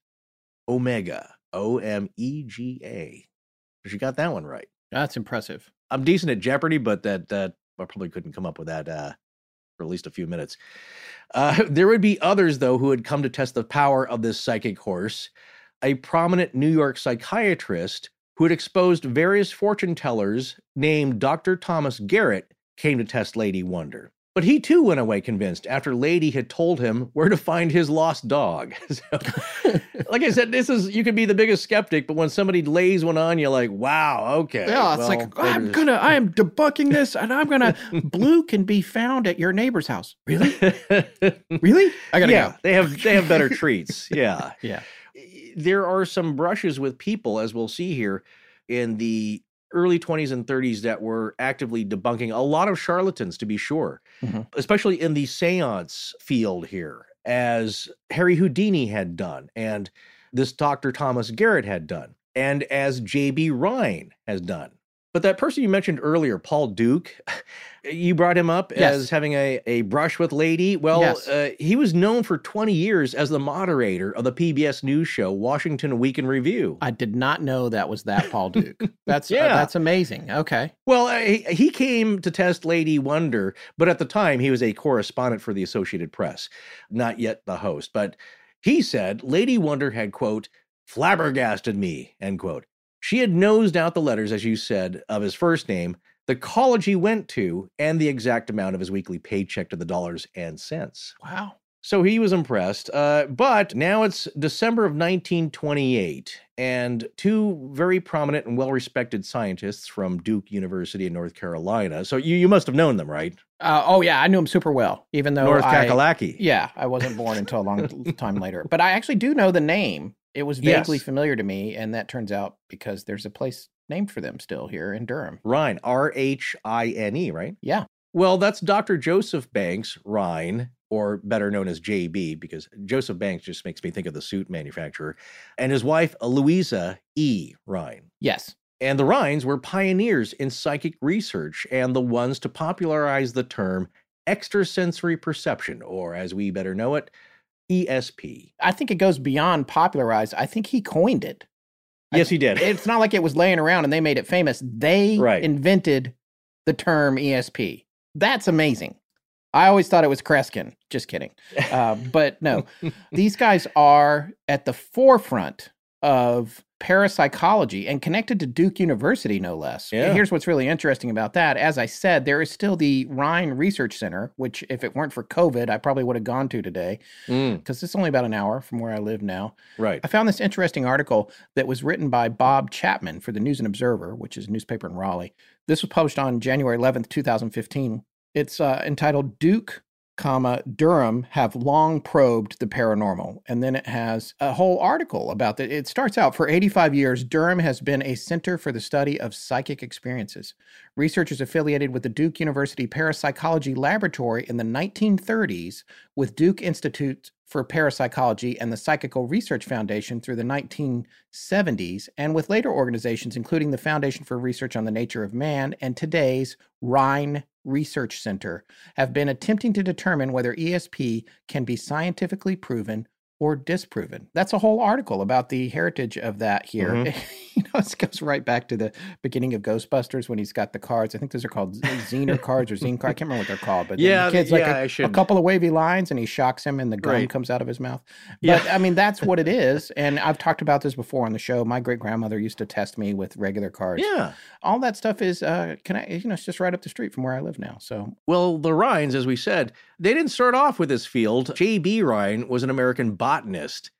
Omega, O M E G A. She got that one right. That's impressive. I'm decent at Jeopardy, but that that I probably couldn't come up with that uh, for at least a few minutes. Uh, there would be others though who had come to test the power of this psychic horse. A prominent New York psychiatrist who had exposed various fortune tellers named Dr. Thomas Garrett came to test Lady Wonder. But he too went away convinced after Lady had told him where to find his lost dog. So, like I said, this is you could be the biggest skeptic, but when somebody lays one on you, like, wow, okay. Yeah, it's well, like I'm there's- gonna, I am debunking this, and I'm gonna. Blue can be found at your neighbor's house. Really? Really? I gotta yeah, go. they have they have better treats. Yeah. Yeah. There are some brushes with people, as we'll see here, in the early 20s and 30s that were actively debunking a lot of charlatans, to be sure, Mhm. especially in the seance field here, as Harry Houdini had done, and this Dr. Thomas Garrett had done, and as J.B. Rhine has done. But that person you mentioned earlier, Paul Duke, you brought him up Yes. as having a, a brush with Lady. Well, Yes. uh, he was known for 20 years as the moderator of the PBS news show Washington Week in Review. I did not know that was that Paul Duke. That's Yeah. uh, that's amazing. Okay. Well, uh, he, he came to test Lady Wonder, but at the time he was a correspondent for the Associated Press, not yet the host. But he said Lady Wonder had, quote, flabbergasted me, end quote. She had nosed out the letters, as you said, of his first name, the college he went to, and the exact amount of his weekly paycheck to the dollars and cents. Wow. So he was impressed. Uh, but now it's December of 1928, and two very prominent and well respected scientists from Duke University in North Carolina. So you, you must have known them, right? Uh, oh yeah, I knew him super well, even though North I, Kakalaki. Yeah, I wasn't born until a long time later, but I actually do know the name. It was vaguely Yes. familiar to me, and that turns out because there's a place named for them still here in Durham. Rhine, R H I N E, right? Yeah. Well, that's Dr. Joseph Banks Rhine, or better known as JB, because Joseph Banks just makes me think of the suit manufacturer, and his wife, Louisa E. Rhine. Yes. And the Rhines were pioneers in psychic research and the ones to popularize the term extrasensory perception, or as we better know it, ESP. I think it goes beyond popularized. I think he coined it. Yes, he did. It's not like it was laying around and they made it famous. They Right. invented the term ESP. That's amazing. I always thought it was Kreskin. Just kidding. Uh, but no, these guys are at the forefront of parapsychology and connected to Duke University, no less. Yeah. Here's what's really interesting about that. As I said, there is still the Rhine Research Center, which, if it weren't for COVID, I probably would have gone to today Mm, because it's only about an hour from where I live now. right. I found this interesting article that was written by Bob Chapman for the News and Observer, which is a newspaper in Raleigh. This was published on January 11th, 2015. It's uh, entitled Duke, comma Durham have long probed the paranormal, and then it has a whole article about that. It starts out for 85 years. Durham has been a center for the study of psychic experiences. Researchers affiliated with the Duke University Parapsychology Laboratory in the 1930s with Duke Institute for Parapsychology and the Psychical Research Foundation through the 1970s, and with later organizations, including the Foundation for Research on the Nature of Man and today's Rhine Research Center, have been attempting to determine whether ESP can be scientifically proven or disproven. That's a whole article about the heritage of that here. Mhm. you know, it goes right back to the beginning of Ghostbusters when he's got the cards. I think those are called Zener cards or Zine cards. I can't remember what they're called, but Yeah, the kid's like yeah, I a, a should- A couple of wavy lines and he shocks him and the gum Right. comes out of his mouth. Yeah. But I mean, that's what it is. And I've talked about this before on the show. My great grandmother used to test me with regular cards. Yeah. All that stuff is, uh, can I, you know, it's just right up the street from where I live now. So Well, the Rhines, as we said, they didn't start off with this field. J.B. Rhine was an American botanist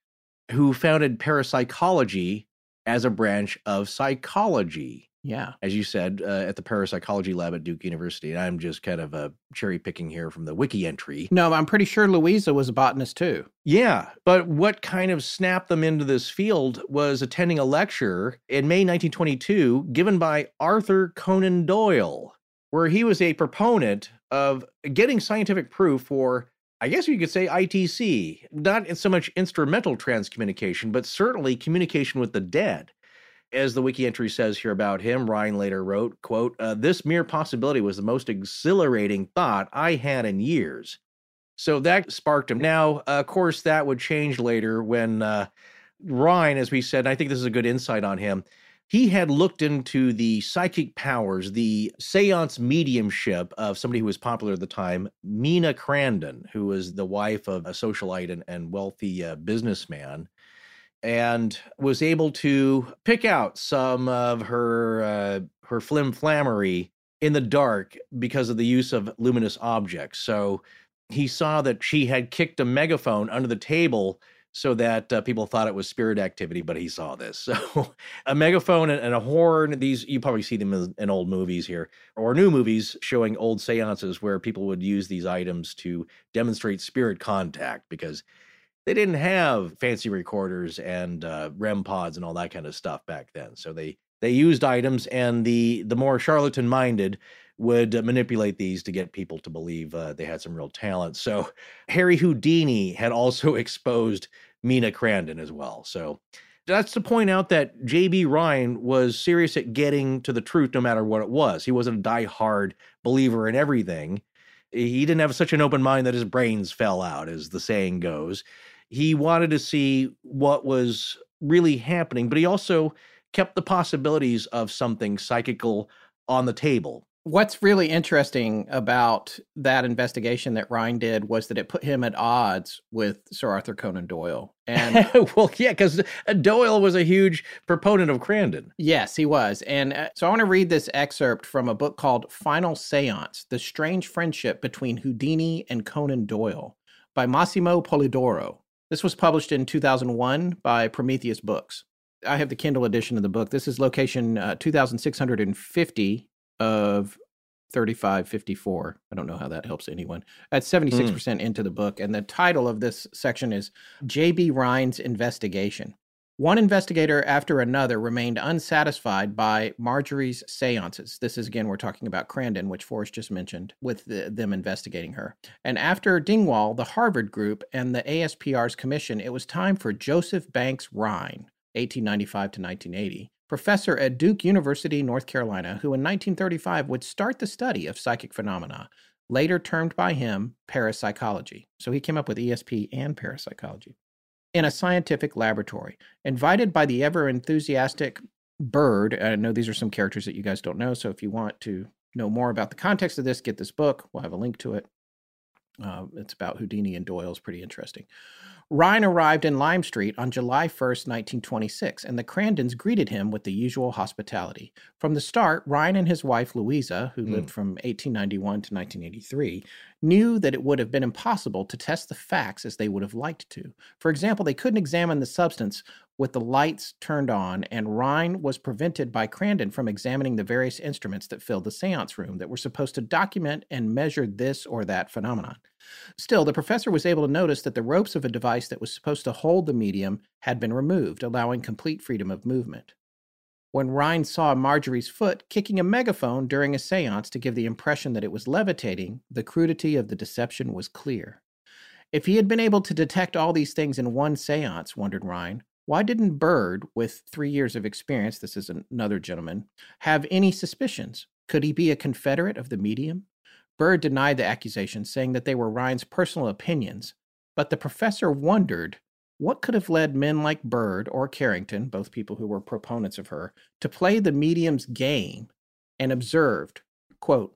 who founded parapsychology as a branch of psychology. yeah. As you said, uh, at the parapsychology lab at Duke University. And I'm just kind of uh, cherry picking here from the wiki entry. No, I'm pretty sure Louisa was a botanist too. Yeah, but what kind of snapped them into this field was attending a lecture in May 1922 given by Arthur Conan Doyle, where he was a proponent of getting scientific proof for, I guess you could say, ITC, not so much instrumental transcommunication, but certainly communication with the dead. As the wiki entry says here about him, Rhine later wrote, quote, uh, this mere possibility was the most exhilarating thought I had in years. So that sparked him. Now, uh, of course, that would change later when uh, Rhine, as we said, and I think this is a good insight on him. He had looked into the psychic powers, the seance mediumship of somebody who was popular at the time, Mina Crandon, who was the wife of a socialite and, and wealthy uh, businessman, and was able to pick out some of her uh, her flim flammery in the dark because of the use of luminous objects. So he saw that she had kicked a megaphone under the table so that uh, people thought it was spirit activity, but he saw this. So a megaphone and, and a horn, these you probably see them in, in old movies here or new movies showing old seances where people would use these items to demonstrate spirit contact because they didn't have fancy recorders and uh, REM pods and all that kind of stuff back then. So they they used items, and the the more charlatan minded would manipulate these to get people to believe uh, they had some real talent. So Harry Houdini had also exposed Mina Crandon as well. So that's to point out that J.B. Rhine was serious at getting to the truth no matter what it was. He wasn't a die-hard believer in everything. He didn't have such an open mind that his brains fell out, as the saying goes. He wanted to see what was really happening, but he also kept the possibilities of something psychical on the table. What's really interesting about that investigation that Rhine did was that it put him at odds with Sir Arthur Conan Doyle. And well, yeah, because Doyle was a huge proponent of Crandon. yes, he was. And uh, so I want to read this excerpt from a book called Final Seance The Strange Friendship Between Houdini and Conan Doyle by Massimo Polidoro. This was published in 2001 by Prometheus Books. I have the Kindle edition of the book. This is location uh, 2650 of 3554. I don't know how that helps anyone. That's mm. 76% into the book. And the title of this section is J.B. Rhine's Investigation. One investigator after another remained unsatisfied by Marjorie's seances. This is again, we're talking about Crandon, which Forrest just mentioned, with the, them investigating her. And after Dingwall, the Harvard group, and the ASPR's commission, it was time for Joseph Banks Rhine, 1895 to 1980, professor at Duke University, North Carolina, who in 1935 would start the study of psychic phenomena, later termed by him parapsychology. So he came up with ESP and parapsychology in a scientific laboratory. Invited by the ever enthusiastic Bird, I know these are some characters that you guys don't know, so if you want to know more about the context of this, get this book. We'll have a link to it. Uh, it's about Houdini and Doyle. It's pretty interesting. Rhine arrived in Lime Street on July 1, 1926, and the Crandons greeted him with the usual hospitality. From the start, Rhine and his wife Louisa, who Mm. lived from 1891 to 1983, knew that it would have been impossible to test the facts as they would have liked to. For example, they couldn't examine the substance with the lights turned on, and Rhine was prevented by Crandon from examining the various instruments that filled the seance room that were supposed to document and measure this or that phenomenon. Still, the professor was able to notice that the ropes of a device that was supposed to hold the medium had been removed, allowing complete freedom of movement. When Rhine saw Marjorie's foot kicking a megaphone during a seance to give the impression that it was levitating, the crudity of the deception was clear. If he had been able to detect all these things in one seance, wondered Rhine, why didn't Bird, with three years of experience, this is another gentleman, have any suspicions? Could he be a confederate of the medium? Bird denied the accusation, saying that they were Rhine's personal opinions, but the professor wondered what could have led men like Bird or Carrington, both people who were proponents of her, to play the medium's game and observed, quote,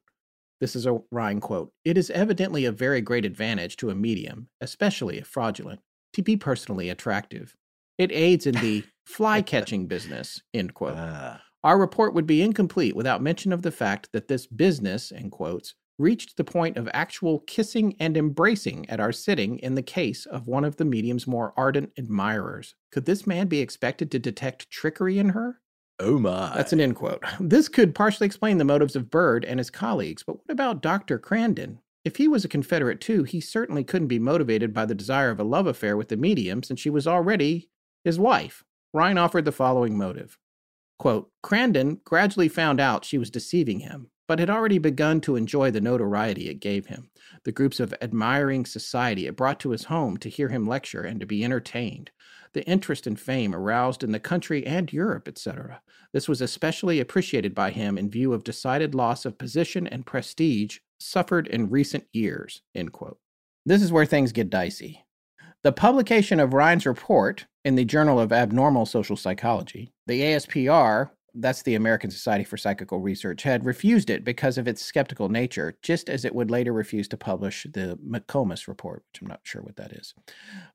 this is a Rhine quote, it is evidently a very great advantage to a medium, especially if fraudulent, to be personally attractive. It aids in the fly catching business, end quote. Ah. Our report would be incomplete without mention of the fact that this business, in quotes, reached the point of actual kissing and embracing at our sitting in the case of one of the medium's more ardent admirers. Could this man be expected to detect trickery in her? oh my. That's an end quote. This could partially explain the motives of Bird and his colleagues, but what about Dr. Crandon? If he was a Confederate too, he certainly couldn't be motivated by the desire of a love affair with the medium since she was already his wife. Rhine offered the following motive. Quote, Crandon gradually found out she was deceiving him, but had already begun to enjoy the notoriety it gave him, the groups of admiring society it brought to his home to hear him lecture and to be entertained, the interest and fame aroused in the country and Europe, etc. This was especially appreciated by him in view of decided loss of position and prestige suffered in recent years. This is where things get dicey. The publication of Rhine's report in the Journal of Abnormal Social Psychology, the ASPR, that's the American Society for Psychical Research, had refused it because of its skeptical nature, just as it would later refuse to publish the McComas report, which I'm not sure what that is.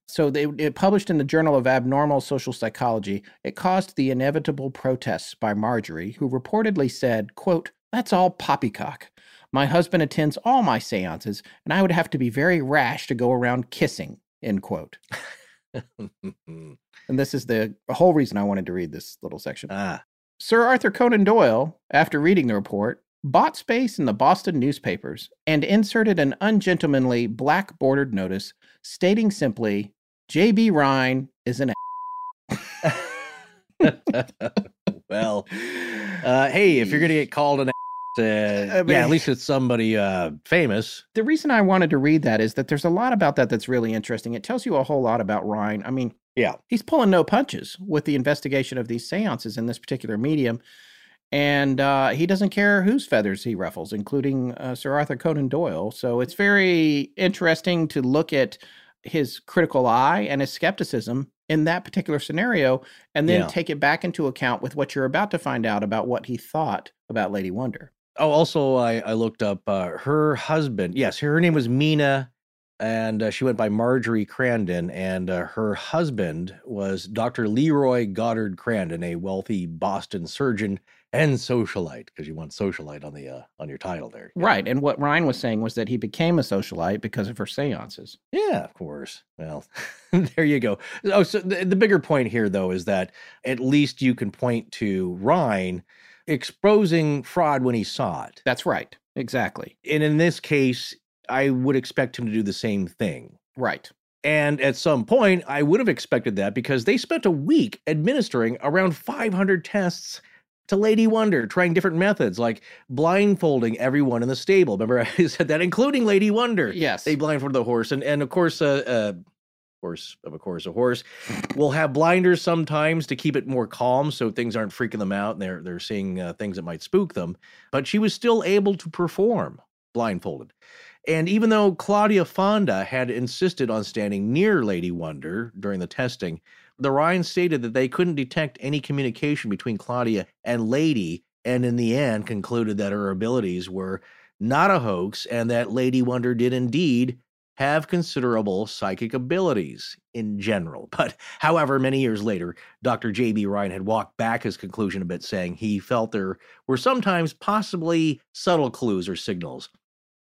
So they, it published in the Journal of Abnormal Social Psychology. It caused the inevitable protests by Marjorie, who reportedly said, quote, that's all poppycock. My husband attends all my seances, and I would have to be very rash to go around kissing, end quote. And this is the whole reason I wanted to read this little section. ah. Sir Arthur Conan Doyle, after reading the report, bought space in the Boston newspapers and inserted an ungentlemanly black bordered notice stating simply, J.B. Rhine is an well, uh, hey, if you're gonna get called an, uh, mean- yeah, at least it's somebody uh, famous. the reason I wanted to read that is that there's a lot about that that's really interesting. It tells you a whole lot about Rhine. I mean, Yeah. he's pulling no punches with the investigation of these seances in this particular medium. And uh, he doesn't care whose feathers he ruffles, including uh, Sir Arthur Conan Doyle. So it's very interesting to look at his critical eye and his skepticism in that particular scenario, and then Yeah. take it back into account with what you're about to find out about what he thought about Lady Wonder. Oh, also, I, I looked up uh, her husband. Yes, her name was Mina, and uh, she went by Marjorie Crandon. And uh, her husband was Dr. Leroy Goddard Crandon, a wealthy Boston surgeon and socialite, because you want socialite on the uh, on your title there. Right. And what Rhine was saying was that he became a socialite because of her seances. Yeah, of course. Well, there you go. Oh, so the, the bigger point here, though, is that at least you can point to Rhine exposing fraud when he saw it. That's right. Exactly. And in this case, I would expect him to do the same thing. Right. And at some point, I would have expected that because they spent a week administering around 500 tests to Lady Wonder, trying different methods like blindfolding everyone in the stable. Remember, I said that, including Lady Wonder. Yes. They blindfolded the horse. And, and of course, uh, uh, of a course, a horse will have blinders sometimes to keep it more calm so things aren't freaking them out and they're, they're seeing uh, things that might spook them. But she was still able to perform blindfolded. And even though Claudia Fonda had insisted on standing near Lady Wonder during the testing, the Rhine stated that they couldn't detect any communication between Claudia and Lady, and in the end concluded that her abilities were not a hoax and that Lady Wonder did indeed have considerable psychic abilities in general. But however, many years later, Dr. J.B. Rhine had walked back his conclusion a bit, saying he felt there were sometimes possibly subtle clues or signals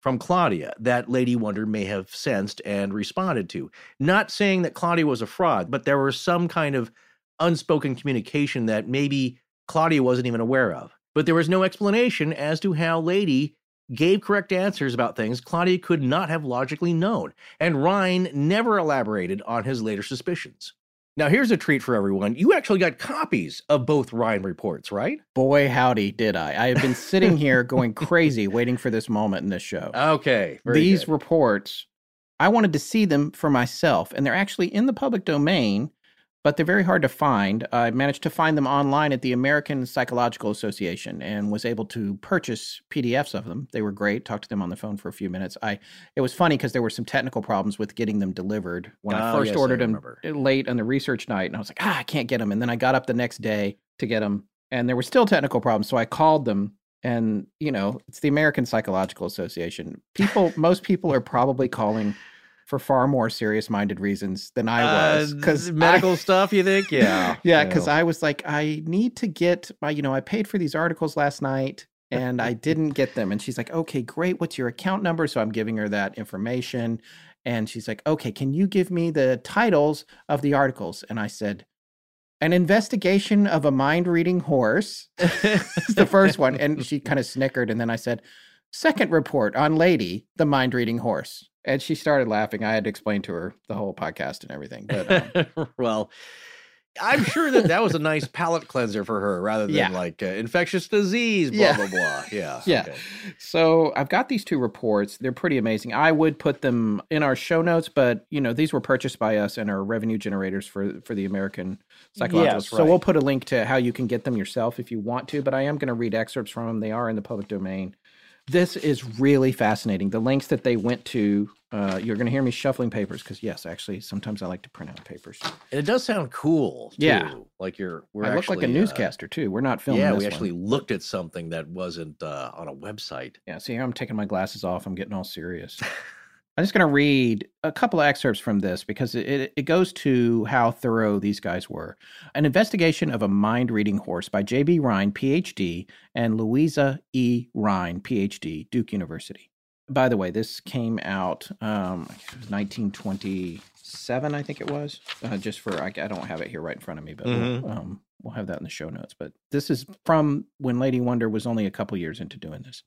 from Claudia that Lady Wonder may have sensed and responded to. Not saying that Claudia was a fraud, but there was some kind of unspoken communication that maybe Claudia wasn't even aware of. But there was no explanation as to how Lady gave correct answers about things Claudia could not have logically known, and Rhine never elaborated on his later suspicions. Now, here's a treat for everyone. You actually got copies of both Rhine reports, right? Boy, howdy, did I. I have been sitting here going crazy waiting for this moment in this show. Okay. These good. reports, I wanted to see them for myself, and they're actually in the public domain but they're very hard to find. I managed to find them online at the American Psychological Association and was able to purchase PDFs of them. They were great. Talked to them on the phone for a few minutes. I it was funny because there were some technical problems with getting them delivered when I Oh, first yes, I ordered them late on the research night, and I was like, ah, I can't get them. And then I got up the next day to get them, and there were still technical problems. So I called them. And you know, it's the American Psychological Association. People, most people are probably calling for far more serious-minded reasons than I was Uh, because medical stuff, you think? Yeah. yeah, because I was like, I need to get my, you know, I paid for these articles last night and I didn't get them. And she's like, okay, great. What's your account number? So I'm giving her that information. And she's like, okay, can you give me the titles of the articles? And I said, an investigation of a mind reading horse. It's the first one. And she kind of snickered. And then I said, second report on Lady, the mind reading horse. And she started laughing. I had to explain to her the whole podcast and everything. But um, well, I'm sure that that was a nice palate cleanser for her rather than Yeah. like uh, infectious disease, blah, Yeah. blah, blah. Yeah. Yeah. okay. So I've got these two reports. They're pretty amazing. I would put them in our show notes, but you know these were purchased by us and are revenue generators for for the American psychologists. Yes, So we'll put a link to how you can get them yourself if you want to. But I am going to read excerpts from them. They are in the public domain. This is really fascinating. The links that they went to. Uh, you're going to hear me shuffling papers because yes, actually, sometimes I like to print out papers. And it does sound cool. Too. Yeah. Like you're, we're I look like a uh, newscaster too. We're not filming. yeah, we one. actually looked at something that wasn't uh, on a website. Yeah, see, I'm taking my glasses off. I'm getting all serious. I'm just going to read a couple of excerpts from this because it, it, goes to how thorough these guys were. An investigation of a mind reading horse by J.B. Rhine, PhD, and Louisa E. Rhine, PhD, Duke University. By the way, this came out um, 1927, I think it was. Uh, just for I, I don't have it here right in front of me, but we'll, um, we'll have that in the show notes. But this is from when Lady Wonder was only a couple years into doing this.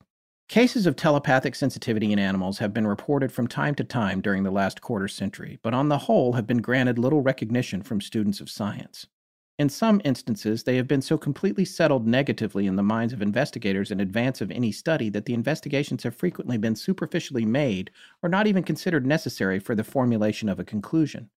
Cases of telepathic sensitivity in animals have been reported from time to time during the last quarter century, but on the whole have been granted little recognition from students of science. In some instances, they have been so completely settled negatively in the minds of investigators in advance of any study that the investigations have frequently been superficially made or not even considered necessary for the formulation of a conclusion.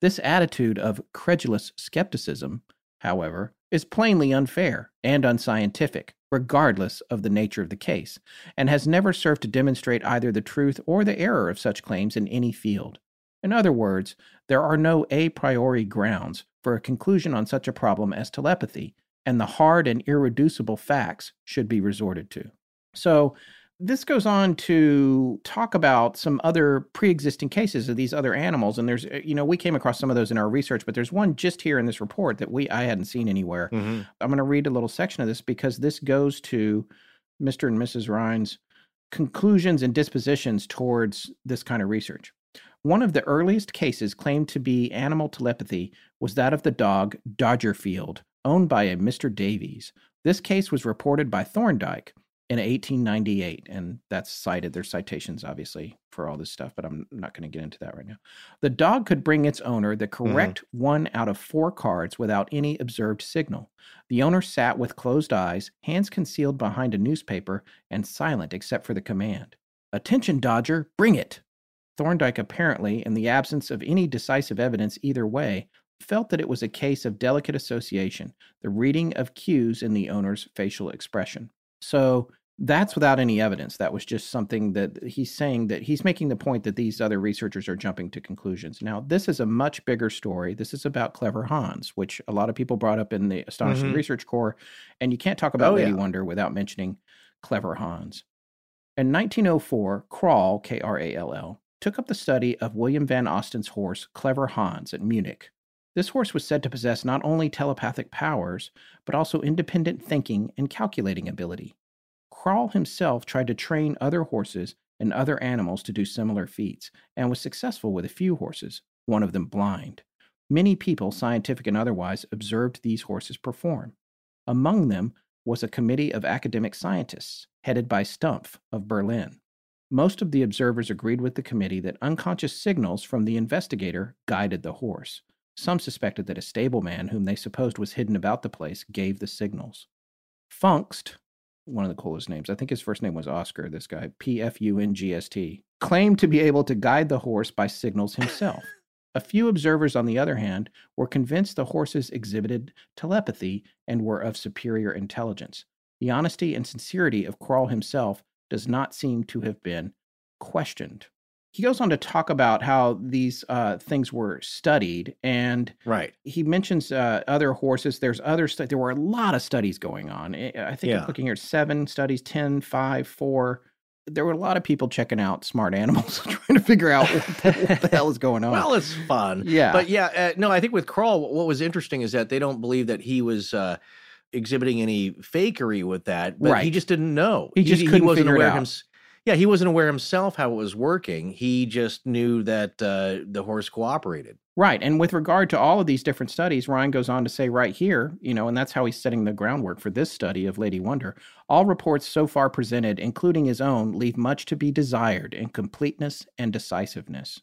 This attitude of credulous skepticism, however, is plainly unfair and unscientific, regardless of the nature of the case, and has never served to demonstrate either the truth or the error of such claims in any field. In other words, there are no a priori grounds for a conclusion on such a problem as telepathy, and the hard and irreducible facts should be resorted to. So, this goes on to talk about some other pre-existing cases of these other animals and there's you know we came across some of those in our research but there's one just here in this report that we I hadn't seen anywhere. Mm-hmm. I'm going to read a little section of this because this goes to Mr. and Mrs. Rhine's conclusions and dispositions towards this kind of research. One of the earliest cases claimed to be animal telepathy was that of the dog Dodgerfield, owned by a Mr. Davies. This case was reported by Thorndike in 1898, and that's cited. There's citations, obviously, for all this stuff, but I'm not going to get into that right now. The dog could bring its owner the mm-hmm. correct one out of four cards without any observed signal. The owner sat with closed eyes, hands concealed behind a newspaper, and silent except for the command Attention, Dodger, bring it! Thorndike apparently, in the absence of any decisive evidence either way, felt that it was a case of delicate association, the reading of cues in the owner's facial expression. So that's without any evidence. That was just something that he's saying that he's making the point that these other researchers are jumping to conclusions. Now, this is a much bigger story. This is about Clever Hans, which a lot of people brought up in the Astonishing Mhm. Research Corps. And you can't talk about Oh, Lady yeah. Wonder without mentioning Clever Hans. In 1904, Krall, K R A L L, took up the study of William Van Osten's horse, Clever Hans, at Munich. This horse was said to possess not only telepathic powers, but also independent thinking and calculating ability. Krall himself tried to train other horses and other animals to do similar feats, and was successful with a few horses, one of them blind. Many people, scientific and otherwise, observed these horses perform. Among them was a committee of academic scientists, headed by Stumpf of Berlin. Most of the observers agreed with the committee that unconscious signals from the investigator guided the horse. Some suspected that a stableman, whom they supposed was hidden about the place, gave the signals. Fungst, one of the coolest names, I think his first name was Oscar, this guy, P F U N G S T, claimed to be able to guide the horse by signals himself. A few observers, on the other hand, were convinced the horses exhibited telepathy and were of superior intelligence. The honesty and sincerity of Krall himself does not seem to have been questioned. He goes on to talk about how these uh, things were studied, and Right. he mentions uh, other horses. There's other stu- there were a lot of studies going on. I think Yeah. I'm looking here seven studies, ten, five, 4. There were a lot of people checking out smart animals, trying to figure out what the, what the hell is going on. Well, it's fun. Yeah. But yeah, uh, no, I think with Kroll, what was interesting is that they don't believe that he was uh, exhibiting any fakery with that, but he just didn't know. He just couldn't wasn't figure it aware out. hims- yeah, he wasn't aware himself how it was working. He just knew that uh, the horse cooperated. Right. And with regard to all of these different studies, Rhine goes on to say right here, you know, and that's how he's setting the groundwork for this study of Lady Wonder. All reports so far presented, including his own, leave much to be desired in completeness and decisiveness.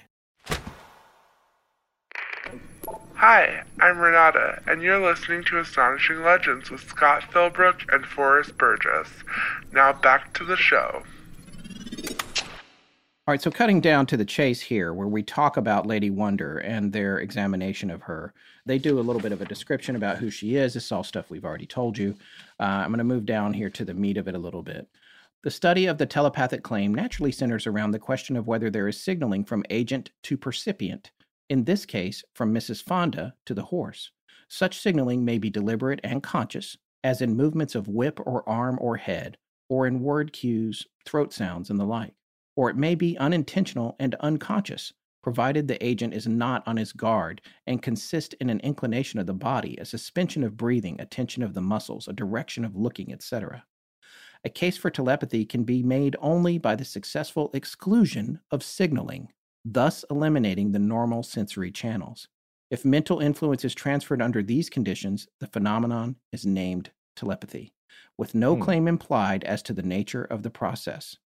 Hi, I'm Renata, and you're listening to Astonishing Legends with Scott Philbrook and Forrest Burgess. Now back to the show. All right, so cutting down to the chase here, where we talk about Lady Wonder and their examination of her, they do a little bit of a description about who she is. This is all stuff we've already told you. Uh, I'm going to move down here to the meat of it a little bit. The study of the telepathic claim naturally centers around the question of whether there is signaling from agent to percipient, in this case, from Mrs. Fonda to the horse. Such signaling may be deliberate and conscious, as in movements of whip or arm or head, or in word cues, throat sounds, and the like or it may be unintentional and unconscious, provided the agent is not on his guard and consist in an inclination of the body, a suspension of breathing, a tension of the muscles, a direction of looking, etc. A case for telepathy can be made only by the successful exclusion of signaling, thus eliminating the normal sensory channels. If mental influence is transferred under these conditions, the phenomenon is named telepathy, with no Hmm. claim implied as to the nature of the process.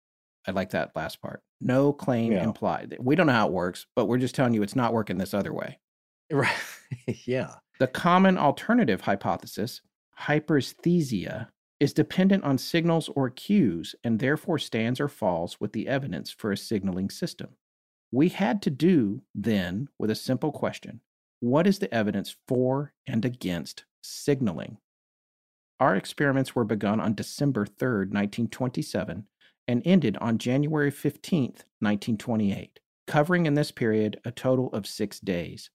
I like that last part. No claim Yeah. implied. We don't know how it works, but we're just telling you it's not working this other way. Right. yeah. The common alternative hypothesis, hyperesthesia, is dependent on signals or cues and therefore stands or falls with the evidence for a signaling system. We had to do then with a simple question What is the evidence for and against signaling? Our experiments were begun on December 3rd, 1927, and ended on January 15th, 1928, covering in this period a total of six days.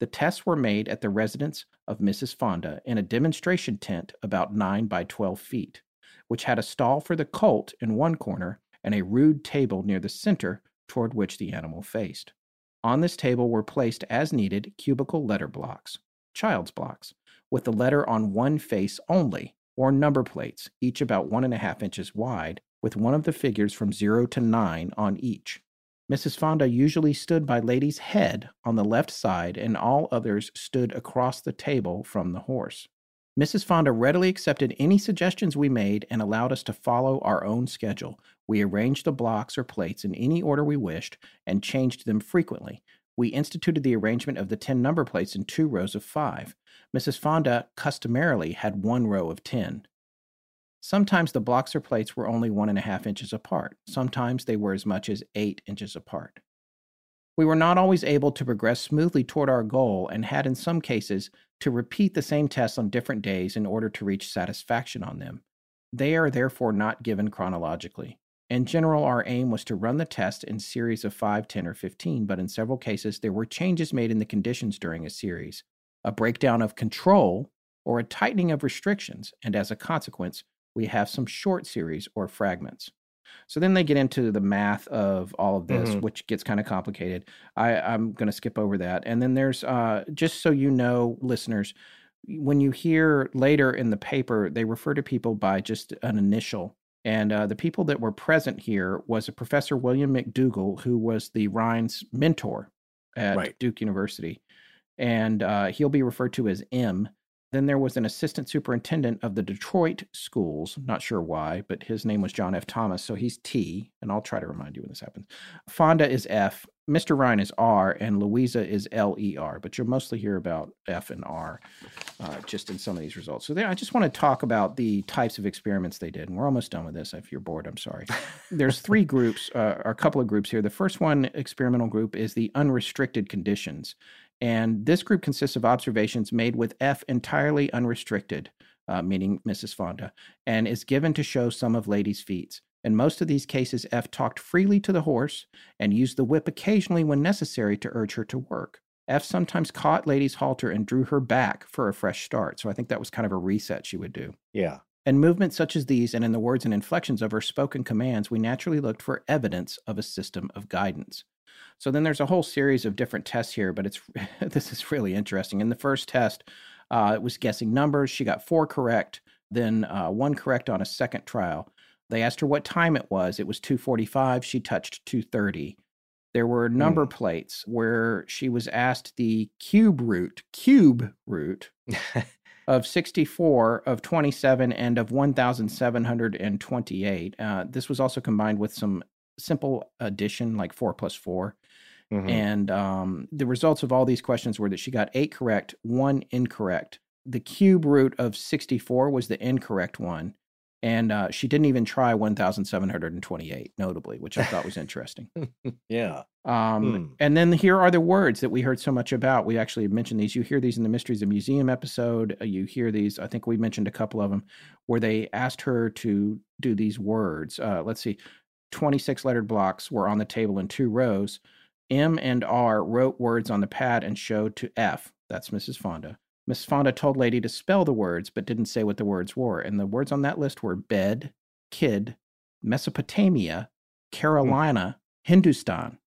The tests were made at the residence of Mrs. Fonda in a demonstration tent about 9 by 12 feet, which had a stall for the colt in one corner and a rude table near the center toward which the animal faced. On this table were placed as needed cubical letter blocks, child's blocks, with the letter on one face only, or number plates, each about one and a half inches wide, with one of the figures from 0 to 9 on each. Mrs. Fonda usually stood by Lady's head on the left side, and all others stood across the table from the horse. Mrs. Fonda readily accepted any suggestions we made and allowed us to follow our own schedule. We arranged the blocks or plates in any order we wished and changed them frequently. We instituted the arrangement of the 10 number plates in two rows of five. Mrs. Fonda customarily had one row of 10. Sometimes the blocks or plates were only one and a half inches apart. Sometimes they were as much as eight inches apart. We were not always able to progress smoothly toward our goal and had, in some cases, to repeat the same tests on different days in order to reach satisfaction on them. They are therefore not given chronologically. In general, our aim was to run the test in series of 5, 10, or 15, but in several cases, there were changes made in the conditions during a series, a breakdown of control, or a tightening of restrictions, and as a consequence, we have some short series or fragments. So then they get into the math of all of this, Mhm. which gets kind of complicated. I, I'm going to skip over that. And then there's, uh, just so you know, listeners, when you hear later in the paper, they refer to people by just an initial. And uh, the people that were present here was a Professor William McDougall, who was the Rhines mentor at Right. Duke University. And uh, he'll be referred to as M. Then there was an assistant superintendent of the Detroit schools. Not sure why, but his name was John F. Thomas. So he's T, and I'll try to remind you when this happens. Fonda is F, Mr. Rhine is R, and Louisa is L E R. But you'll mostly hear about F and R uh, just in some of these results. So there, I just want to talk about the types of experiments they did. And we're almost done with this. If you're bored, I'm sorry. There's three groups, uh, or a couple of groups here. The first one, experimental group, is the unrestricted conditions. And this group consists of observations made with F entirely unrestricted, uh, meaning Mrs. Fonda, and is given to show some of Lady's feats. In most of these cases, F talked freely to the horse and used the whip occasionally when necessary to urge her to work. F sometimes caught Lady's halter and drew her back for a fresh start. So I think that was kind of a reset she would do. Yeah. In movements such as these, and in the words and inflections of her spoken commands, we naturally looked for evidence of a system of guidance. So then there's a whole series of different tests here, but it's this is really interesting. In the first test, uh, it was guessing numbers. She got four correct, then uh, one correct on a second trial. They asked her what time it was. It was 2:45. She touched 2:30. There were number plates where she was asked the cube root, cube root of 64, of 27, and of 1,728. Uh, this was also combined with some simple addition, like 4 plus 4. Mhm. And um, the results of all these questions were that she got eight correct, one incorrect. The cube root of 64 was the incorrect one. And uh, she didn't even try 1,728, notably, which I thought was interesting. yeah. Um, Hmm. And then here are the words that we heard so much about. We actually mentioned these. You hear these in the Mysteries of Museum episode. Uh, You hear these, I think we mentioned a couple of them, where they asked her to do these words. Uh, let's see, 26 lettered blocks were on the table in two rows. M and R wrote words on the pad and showed to F. That's Mrs. Fonda. Miss Fonda told Lady to spell the words, but didn't say what the words were. And the words on that list were bed, kid, Mesopotamia, Carolina, Hindustan.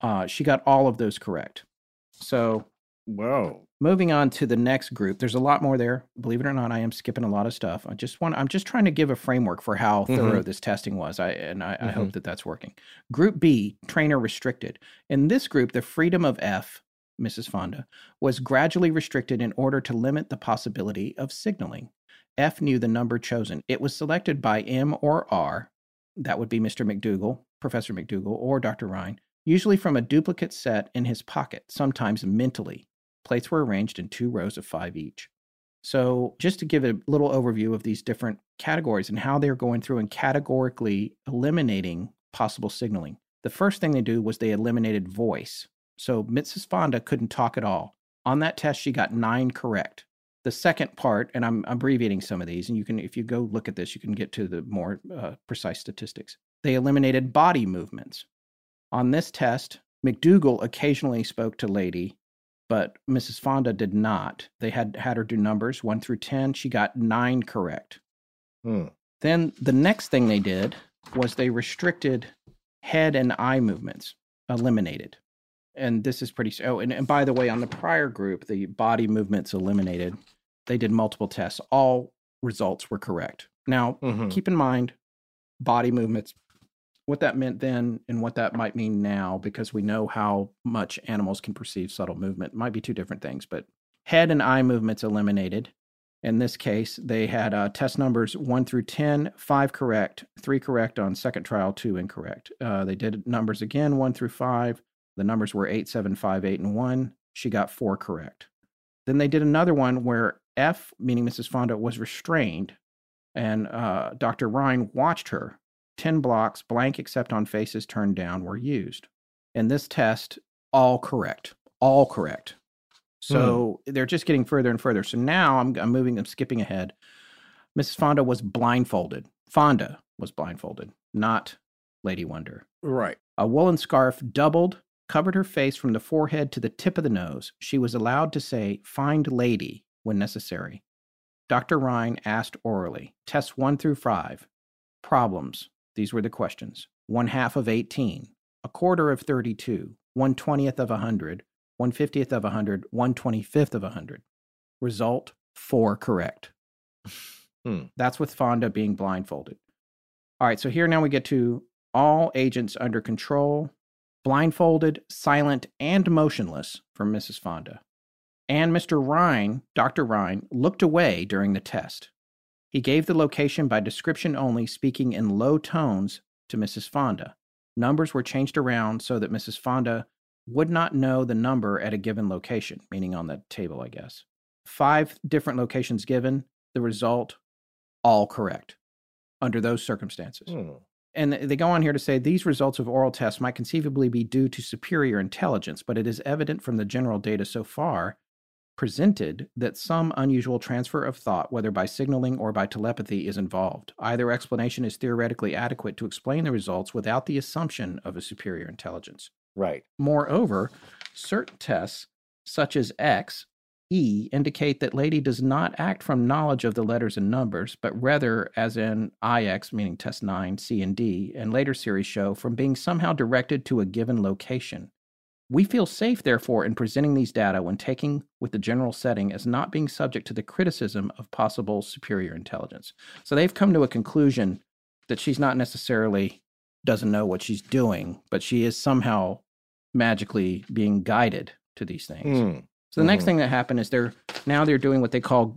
Uh, she got all of those correct. So Whoa. moving on to the next group, there's a lot more there. Believe it or not, I am skipping a lot of stuff. I just want, I'm just trying to give a framework for how thorough mm-hmm. this testing was. I and I, I hope mm-hmm. that that's working. Group B, trainer restricted. In this group, the freedom of F, Mrs. Fonda, was gradually restricted in order to limit the possibility of signaling. F knew the number chosen. It was selected by M or R. That would be Mr. McDougall, Professor McDougall, or Dr. Rhine, usually from a duplicate set in his pocket, sometimes mentally. Plates were arranged in two rows of five each. So, just to give a little overview of these different categories and how they're going through and categorically eliminating possible signaling. The first thing they do was they eliminated voice. So, Mrs. Fonda couldn't talk at all. On that test, she got nine correct. The second part, and I'm abbreviating some of these, and you can, if you go look at this, you can get to the more uh, precise statistics. They eliminated body movements. On this test, McDougall occasionally spoke to Lady, but Mrs. Fonda did not. They had had her do numbers one through 10. She got nine correct. Hmm. Then the next thing they did was they restricted head and eye movements, eliminated. And this is pretty. Oh, and, and by the way, on the prior group, the body movements eliminated. They did multiple tests. All results were correct. Now, Mhm. keep in mind, body movements, what that meant then and what that might mean now, because we know how much animals can perceive subtle movement. It might be two different things, but head and eye movements eliminated. In this case, they had uh, test numbers one through 10, five correct, three correct on second trial, two incorrect. Uh, they did numbers again, one through five. The numbers were eight, seven, five, eight, and one. She got four correct. Then they did another one where F, meaning Mrs. Fonda, was restrained, and uh, Dr. Rhine watched her. 10 blocks, blank except on faces turned down, were used. In this test, all correct. All correct. So mm. they're just getting further and further. So now I'm, I'm moving, I'm skipping ahead. Mrs. Fonda was blindfolded. Fonda was blindfolded, not Lady Wonder. Right. A woolen scarf doubled, covered her face from the forehead to the tip of the nose. She was allowed to say, Find lady, when necessary. Dr. Rhine asked orally, tests one through five. Problems. These were the questions. One half of 18, a quarter of 32, one twentieth of a hundred, one fiftieth of a hundred, one twenty fifth of a hundred. Result four correct. Hmm. That's with Fonda being blindfolded. All right, so here now we get to all agents under control, blindfolded, silent, and motionless from Mrs. Fonda. And Mr. Rhine, Dr. Rhine, looked away during the test. He gave the location by description only, speaking in low tones to Mrs. Fonda. Numbers were changed around so that Mrs. Fonda would not know the number at a given location, meaning on the table, I guess. Five different locations given, the result all correct under those circumstances. Hmm. And they go on here to say these results of oral tests might conceivably be due to superior intelligence, but it is evident from the general data so far presented that some unusual transfer of thought, whether by signaling or by telepathy, is involved. Either explanation is theoretically adequate to explain the results without the assumption of a superior intelligence. Right. Moreover, certain tests, such as X, E, indicate that Lady does not act from knowledge of the letters and numbers, but rather, as in IX, meaning test 9, C, and D, and later series show, from being somehow directed to a given location. We feel safe, therefore, in presenting these data when taking with the general setting as not being subject to the criticism of possible superior intelligence. So they've come to a conclusion that she's not necessarily doesn't know what she's doing, but she is somehow magically being guided to these things. Mm. So the mm-hmm. next thing that happened is they're now they're doing what they call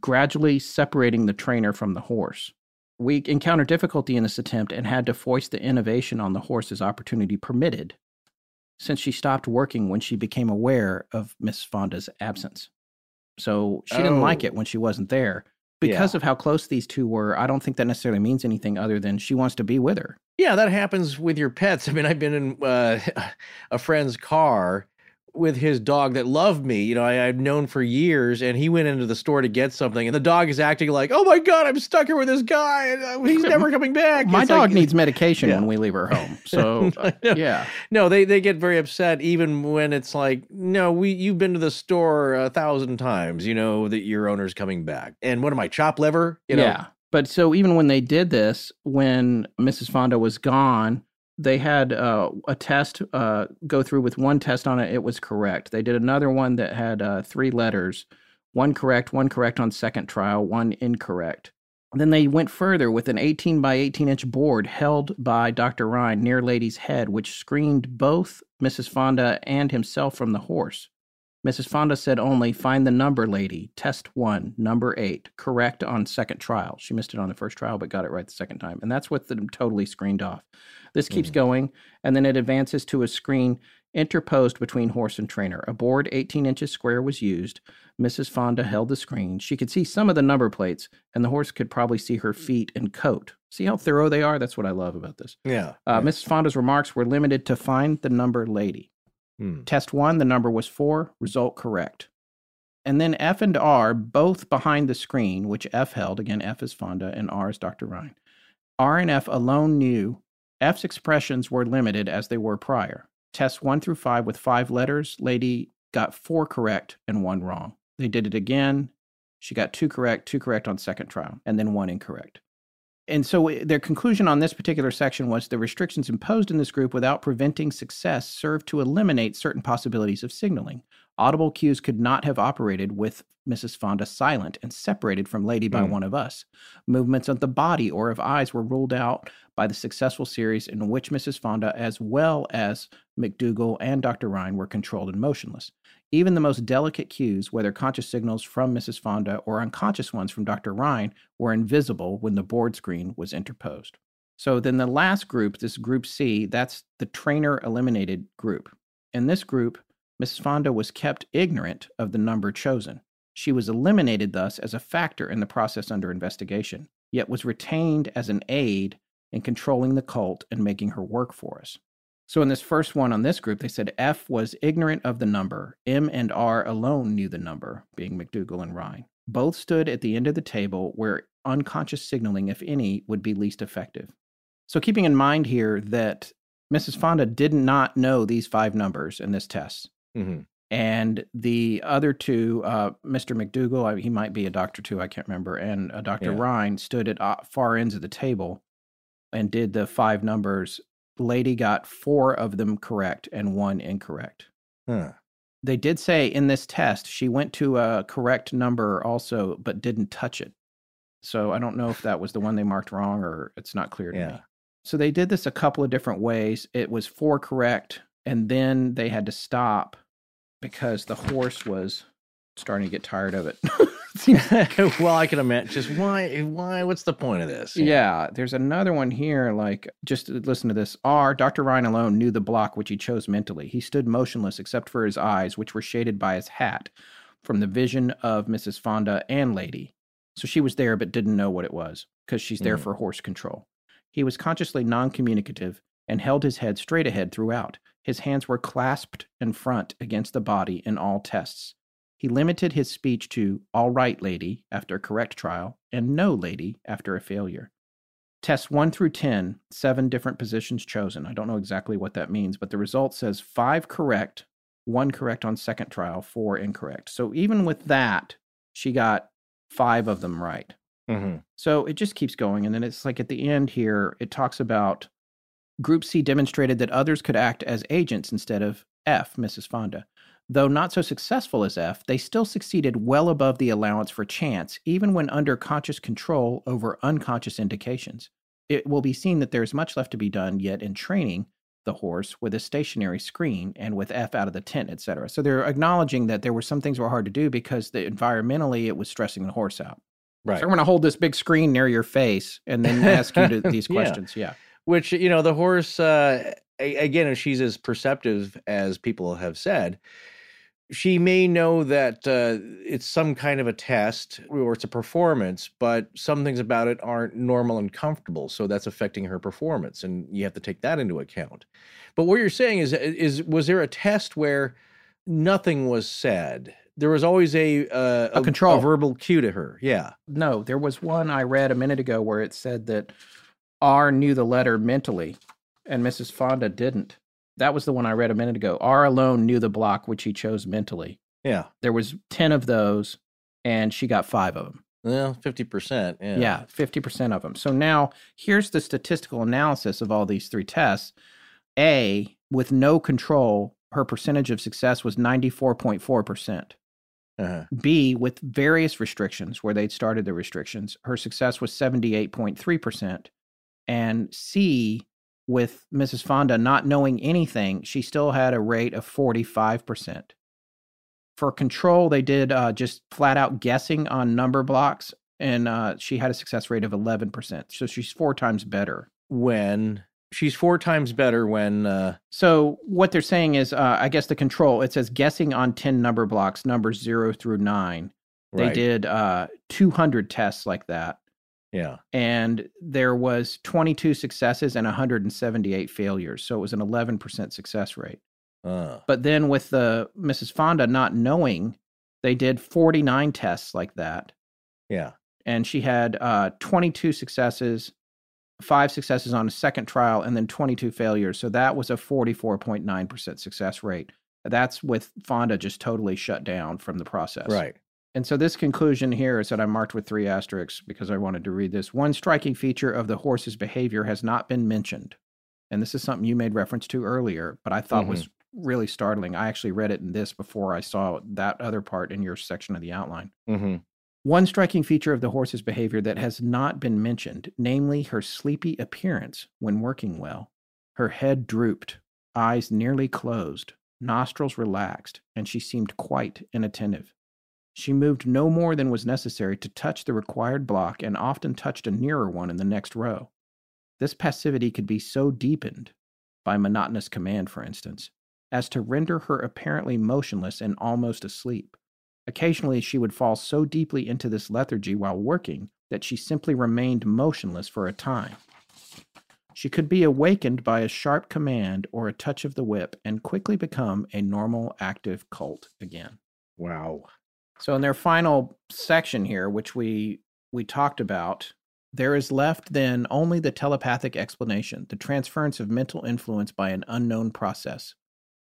gradually separating the trainer from the horse. We encountered difficulty in this attempt and had to foist the innovation on the horse as opportunity permitted, since she stopped working when she became aware of Miss Fonda's absence. So she didn't like it oh. when she wasn't there. Because yeah. of how close these two were, I don't think that necessarily means anything other than she wants to be with her. Yeah, that happens with your pets. I mean, I've been in uh, a friend's car with his dog that loved me, you know, I, have known for years, and he went into the store to get something, and the dog is acting like, "Oh my god, I'm stuck here with this guy, and uh, he's never coming back." my it's dog like, needs medication yeah. when we leave her home, so uh, yeah. No, they they get very upset even when it's like, "No, we you've been to the store a thousand times, you know that your owner's coming back." And what am I, chop liver? You know? Yeah, but so even when they did this, when Mrs. Fonda was gone they had uh, a test uh, go through with one test on it. It was correct. They did another one that had uh, three letters, one correct, one correct on second trial, one incorrect. then they went further with an 18 by 18 inch board held by Dr. Rhine near Lady's head, which screened both Mrs. Fonda and himself from the horse. Mrs. Fonda said only, find the number, lady. Test one, number eight. Correct on second trial. She missed it on the first trial, but got it right the second time. And that's what them totally screened off. This keeps mm-hmm. going, and then it advances to a screen interposed between horse and trainer. A board 18 inches square was used. Mrs. Fonda held the screen. She could see some of the number plates, and the horse could probably see her feet and coat. See how thorough they are? That's what I love about this. Yeah. Uh, yeah. Mrs. Fonda's remarks were limited to find the number lady. Hmm. Test one, the number was four, result correct. And then F and R, both behind the screen, which F held, again, F is Fonda and R is Dr. Rhine. R and F alone knew F's expressions were limited as they were prior. Tests one through five with five letters, Lady got four correct and one wrong. They did it again. She got two correct, two correct on second trial, and then one incorrect and so their conclusion on this particular section was the restrictions imposed in this group without preventing success served to eliminate certain possibilities of signaling. Audible cues could not have operated with Mrs. Fonda silent and separated from Lady by Hmm. one of us. Movements of the body or of eyes were ruled out by the successful series in which Mrs. Fonda, as well as McDougall and Dr. Rhine, were controlled and motionless. Even the most delicate cues, whether conscious signals from Mrs. Fonda or unconscious ones from Dr. Rhine, were invisible when the board screen was interposed. So then the last group, this group C, that's the trainer eliminated group. In this group, Mrs. Fonda was kept ignorant of the number chosen. She was eliminated thus as a factor in the process under investigation, yet was retained as an aid in controlling the cult and making her work for us. So in this first one on this group, they said F was ignorant of the number. M and R alone knew the number, being McDougall and Rhine. Both stood at the end of the table where unconscious signaling, if any, would be least effective. So keeping in mind here that Mrs. Fonda did not know these five numbers in this test. hmm And the other two, uh, Mr. McDougall, he might be a doctor too, I can't remember, and uh, Dr. Yeah. Rhine stood at uh, far ends of the table and did the five numbers. Lady got four of them correct and one incorrect. Huh. They did say in this test she went to a correct number also, but didn't touch it. So I don't know if that was the one they marked wrong or it's not clear to Yeah. me. So they did this a couple of different ways. It was four correct, and then they had to stop because the horse was starting to get tired of it. Well, I can imagine. Just why? Why? What's the point of this? yeah, there's another one here. Like, just listen to this. R. Dr. Rhine alone knew the block which he chose mentally. He stood motionless except for his eyes, which were shaded by his hat from the vision of Mrs. Fonda and Lady. So she was there but didn't know what it was because she's there Mhm. for horse control. He was consciously non communicative and held his head straight ahead throughout. His hands were clasped in front against the body in all tests. He limited his speech to all right, lady, after a correct trial, and no, lady, after a failure. Tests 1 through 10, seven different positions chosen. I don't know exactly what that means, but the result says five correct, one correct on second trial, four incorrect. So even with that, she got five of them right. hmm So it just keeps going. And then it's like at the end here, it talks about Group C demonstrated that others could act as agents instead of F, Mrs. Fonda. Though not so successful as F, they still succeeded well above the allowance for chance, even when under conscious control over unconscious indications. It will be seen that there is much left to be done yet in training the horse with a stationary screen and with F out of the tent, etc. So they're acknowledging that there were some things were hard to do because the, environmentally it was stressing the horse out. Right. So I'm going to hold this big screen near your face and then ask you to, these questions. Yeah. Which you know, the horse uh, again, if she's as perceptive as people have said, she may know that uh, it's some kind of a test or it's a performance, but some things about it aren't normal and comfortable. So that's affecting her performance, and you have to take that into account. But what you're saying is, is was there a test where nothing was said? There was always a uh, A control. verbal cue to her. Yeah. No, there was one I read a minute ago where it said that R knew the letter mentally and Mrs. Fonda didn't. That was the one I read a minute ago. R alone knew the block which he chose mentally. Yeah. There was 10 of those and she got 5 of them. Well, fifty percent. Yeah. Yeah, 50% of them. So now here's the statistical analysis of all these three tests. A, with no control, her percentage of success was 94.4%. Uh-huh. B, with various restrictions where they'd started the restrictions, her success was 78.3%. And C, with Mrs. Fonda not knowing anything, she still had a rate of 45%. For control, they did uh, just flat out guessing on number blocks, and uh, she had a success rate of 11%. So she's four times better. When she's four times better when uh So what they're saying is, uh, I guess the control, it says guessing on 10 number blocks, numbers zero through nine. They right. did uh, 200 tests like that. Yeah. and there was 22 successes and 178 failures so it was an 11% success rate Uh, but then with the mrs fonda not knowing they did 49 tests like that yeah. and she had uh, 22 successes five successes on a second trial and then 22 failures so that was a 44.9% success rate that's with fonda just totally shut down from the process Right. And so this conclusion here is that I marked with three asterisks because I wanted to read this. One striking feature of the horse's behavior has not been mentioned. And this is something you made reference to earlier, but I thought was really startling. I actually read it in this before I saw that other part in your section of the outline. Mm-hmm. One striking feature of the horse's behavior that has not been mentioned, namely her sleepy appearance when working well. Her head drooped, eyes nearly closed, nostrils relaxed, and she seemed quite inattentive. She moved no more than was necessary to touch the required block and often touched a nearer one in the next row. This passivity could be so deepened, by monotonous command, for instance, as to render her apparently motionless and almost asleep. Occasionally, she would fall so deeply into this lethargy while working that she simply remained motionless for a time. She could be awakened by a sharp command or a touch of the whip and quickly become a normal, active colt again. Wow. So in their final section here, which we we talked about, there is left then only the telepathic explanation, the transference of mental influence by an unknown process.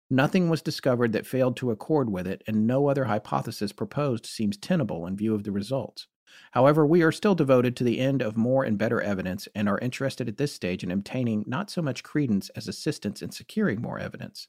Nothing was discovered that failed to accord with it, and no other hypothesis proposed seems tenable in view of the results. However, we are still devoted to the end of more and better evidence and are interested at this stage in obtaining not so much credence as assistance in securing more evidence.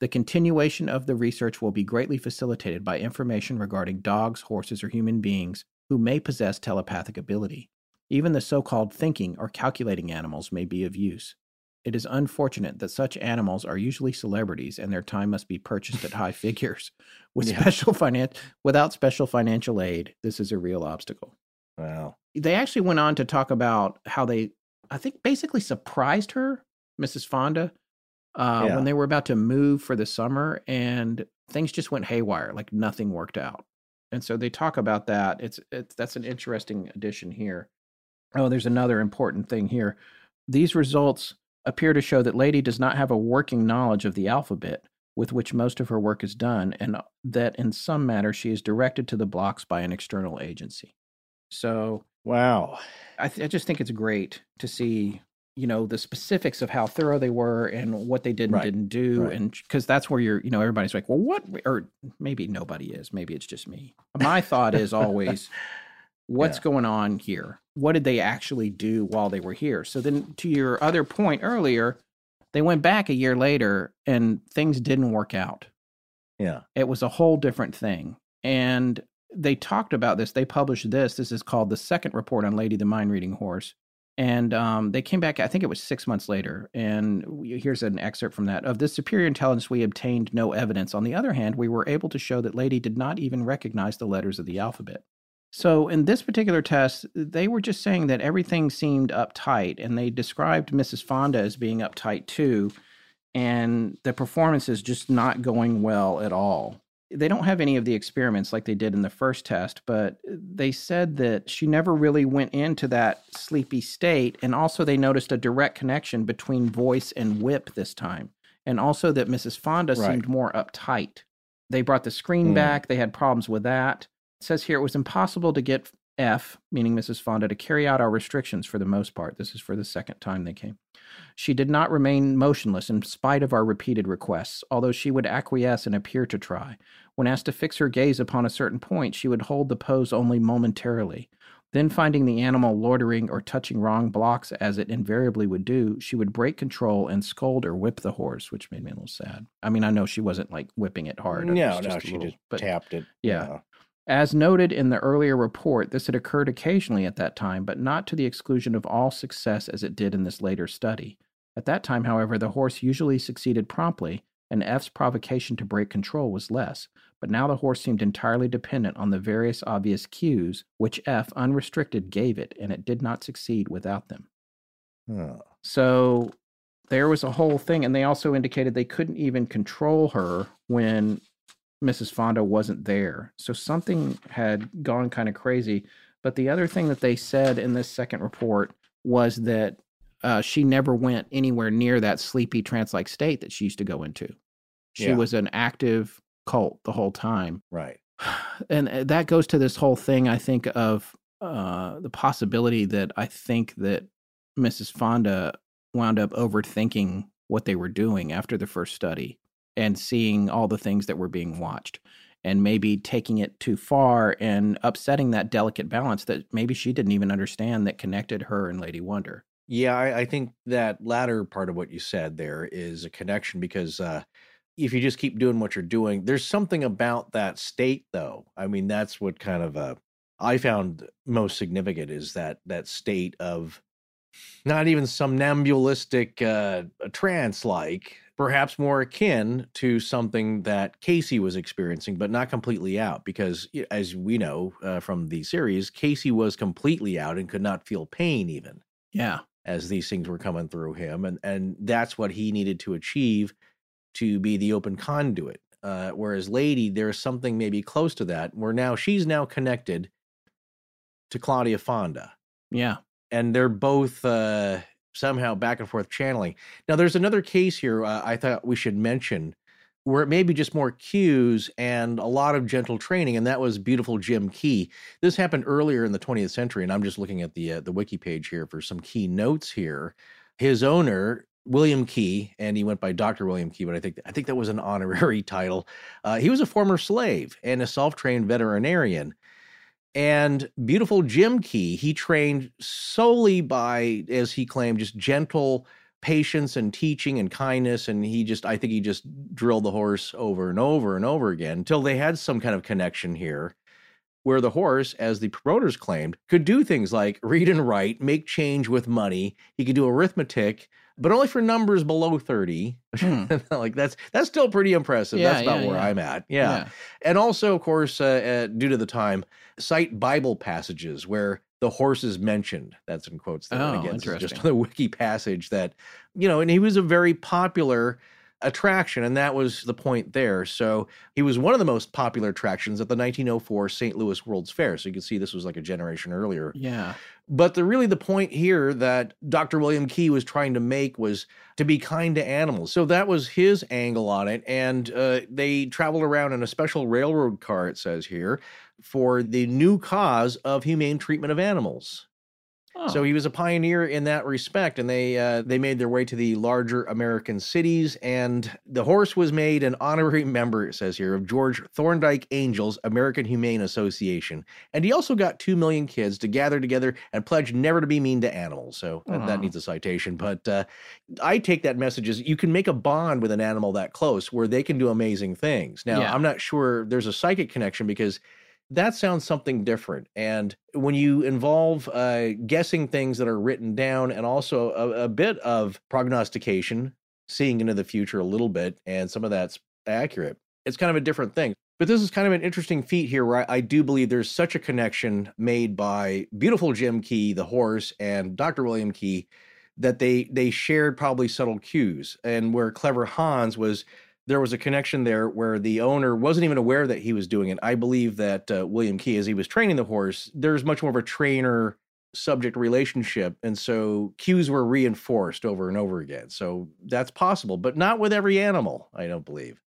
The continuation of the research will be greatly facilitated by information regarding dogs, horses, or human beings who may possess telepathic ability. Even the so called thinking or calculating animals may be of use. It is unfortunate that such animals are usually celebrities and their time must be purchased at high figures. With Yeah. special finan- without special financial aid, this is a real obstacle. Wow. They actually went on to talk about how they, I think, basically surprised her, Mrs. Fonda, uh, Yeah. when they were about to move for the summer, and things just went haywire. Like nothing worked out. And so they talk about that. It's it's that's an interesting addition here. Oh, there's another important thing here. These results appear to show that Lady does not have a working knowledge of the alphabet with which most of her work is done, and that in some matter she is directed to the blocks by an external agency. So Wow. I, th- I just think it's great to see, you know, the specifics of how thorough they were and what they did and Right, didn't do, right. and because that's where you're, you know, everybody's like, well, what? Or maybe nobody is. Maybe it's just me. My thought is always, what's Yeah. going on here? What did they actually do while they were here? So then, to your other point earlier, they went back a year later and things didn't work out Yeah. it was a whole different thing. And they talked about this. They published this. This is called the second report on Lady the Mind Reading Horse. And um, they came back, I think it was six months later. And we, here's an excerpt from that. Of this superior intelligence, we obtained no evidence. On the other hand, we were able to show that Lady did not even recognize the letters of the alphabet. So, in this particular test, they were just saying that everything seemed uptight, and they described Mrs. Fonda as being uptight too and the performance is just not going well at all. They don't have any of the experiments like they did in the first test, but they said that she never really went into that sleepy state. And also, they noticed a direct connection between voice and whip this time. And also, that Mrs. Fonda Right. seemed more uptight. They brought the screen Hmm. back, they had problems with that. It says here it was impossible to get F, meaning Mrs. Fonda, to carry out our restrictions for the most part. This is for the second time they came. She did not remain motionless in spite of our repeated requests, although she would acquiesce and appear to try. When asked to fix her gaze upon a certain point, she would hold the pose only momentarily. Then, finding the animal loitering or touching wrong blocks, as it invariably would do, she would break control and scold or whip the horse, which made me a little sad. I mean, I know she wasn't like whipping it hard. No, no, she little- just tapped it. yeah. you know. As noted in the earlier report, this had occurred occasionally at that time, but not to the exclusion of all success as it did in this later study. At that time, however, the horse usually succeeded promptly, and F's provocation to break control was less. But now the horse seemed entirely dependent on the various obvious cues which F, unrestricted, gave it, and it did not succeed without them. So there was a whole thing, and they also indicated they couldn't even control her when Mrs. Fonda wasn't there. So something had gone kind of crazy. But the other thing that they said in this second report was that uh, she never went anywhere near that sleepy trance like state that she used to go into. She Yeah. was an active cult the whole time Right. and uh, that goes to this whole thing i think of uh the possibility that i think that mrs fonda wound up overthinking what they were doing after the first study and seeing all the things that were being watched and maybe taking it too far and upsetting that delicate balance that maybe she didn't even understand that connected her and lady wonder Yeah, I, I think that latter part of what you said there is a connection because uh, if you just keep doing what you're doing. There's something about that state, though. I mean, that's what kind of uh, I found most significant is that that state of not even somnambulistic uh, trance like, perhaps more akin to something that Cayce was experiencing, but not completely out. Because as we know uh, from the series, Cayce was completely out and could not feel pain even. Yeah. As these things were coming through him. And, and that's what he needed to achieve to be the open conduit. Uh, whereas Lady, there's something maybe close to that, where now she's now connected to Claudia Fonda. Yeah and they're both uh, somehow back and forth channeling. Now, there's another case here uh, I thought we should mention where it may be just more cues and a lot of gentle training, and that was beautiful Jim Key. This happened earlier in the 20th century, and I'm just looking at the uh, the wiki page here for some key notes here. His owner. William Key, and he went by Dr. William Key, but I think I think that was an honorary title. Uh, he was a former slave and a self-trained veterinarian, and beautiful Jim Key, he trained solely by, as he claimed, just gentle patience and teaching and kindness. And he just, I think he just drilled the horse over and over and over again until they had some kind of connection here where the horse, as the promoters claimed, could do things like read and write, make change with money. He could do arithmetic, but only for numbers below 30 hmm. like that's that's still pretty impressive yeah, that's about yeah, where yeah. i'm at yeah. and also of course uh, uh, due to the time cite bible passages where the horse is mentioned that's in quotes there oh, again interesting. just on the wiki passage that you know and he was a very popular attraction, and that was the point there. So he was one of the most popular attractions at the 1904 St. Louis World's Fair. So you can see this was like a generation earlier. Yeah. But the really the point here that Dr. William Key was trying to make was to be kind to animals. So that was his angle on it, and uh, they traveled around in a special railroad car. It says here for the new cause of humane treatment of animals. So he was a pioneer in that respect, and they uh, they made their way to the larger American cities. And the horse was made an honorary member, it says here, of George Thorndike Angell's American Humane Association. And he also got two million kids to gather together and pledge never to be mean to animals. So that, that, needs a citation. But uh, I take that message as you can make a bond with an animal that close where they can do amazing things. Now yeah. I'm not sure there's a psychic connection because that sounds something different. And when you involve uh, guessing things that are written down and also a, a, bit of prognostication, seeing into the future a little bit, and some of that's accurate, it's kind of a different thing. But this is kind of an interesting feat here where I, I do believe there's such a connection made by beautiful Jim Key, the horse, and Dr. William Key that they they shared probably subtle cues and where clever hans was there was a connection there where the owner wasn't even aware that he was doing it. I believe that uh, William Key, as he was training the horse, there's much more of a trainer subject relationship. And so cues were reinforced over and over again. So that's possible, but not with every animal, I don't believe.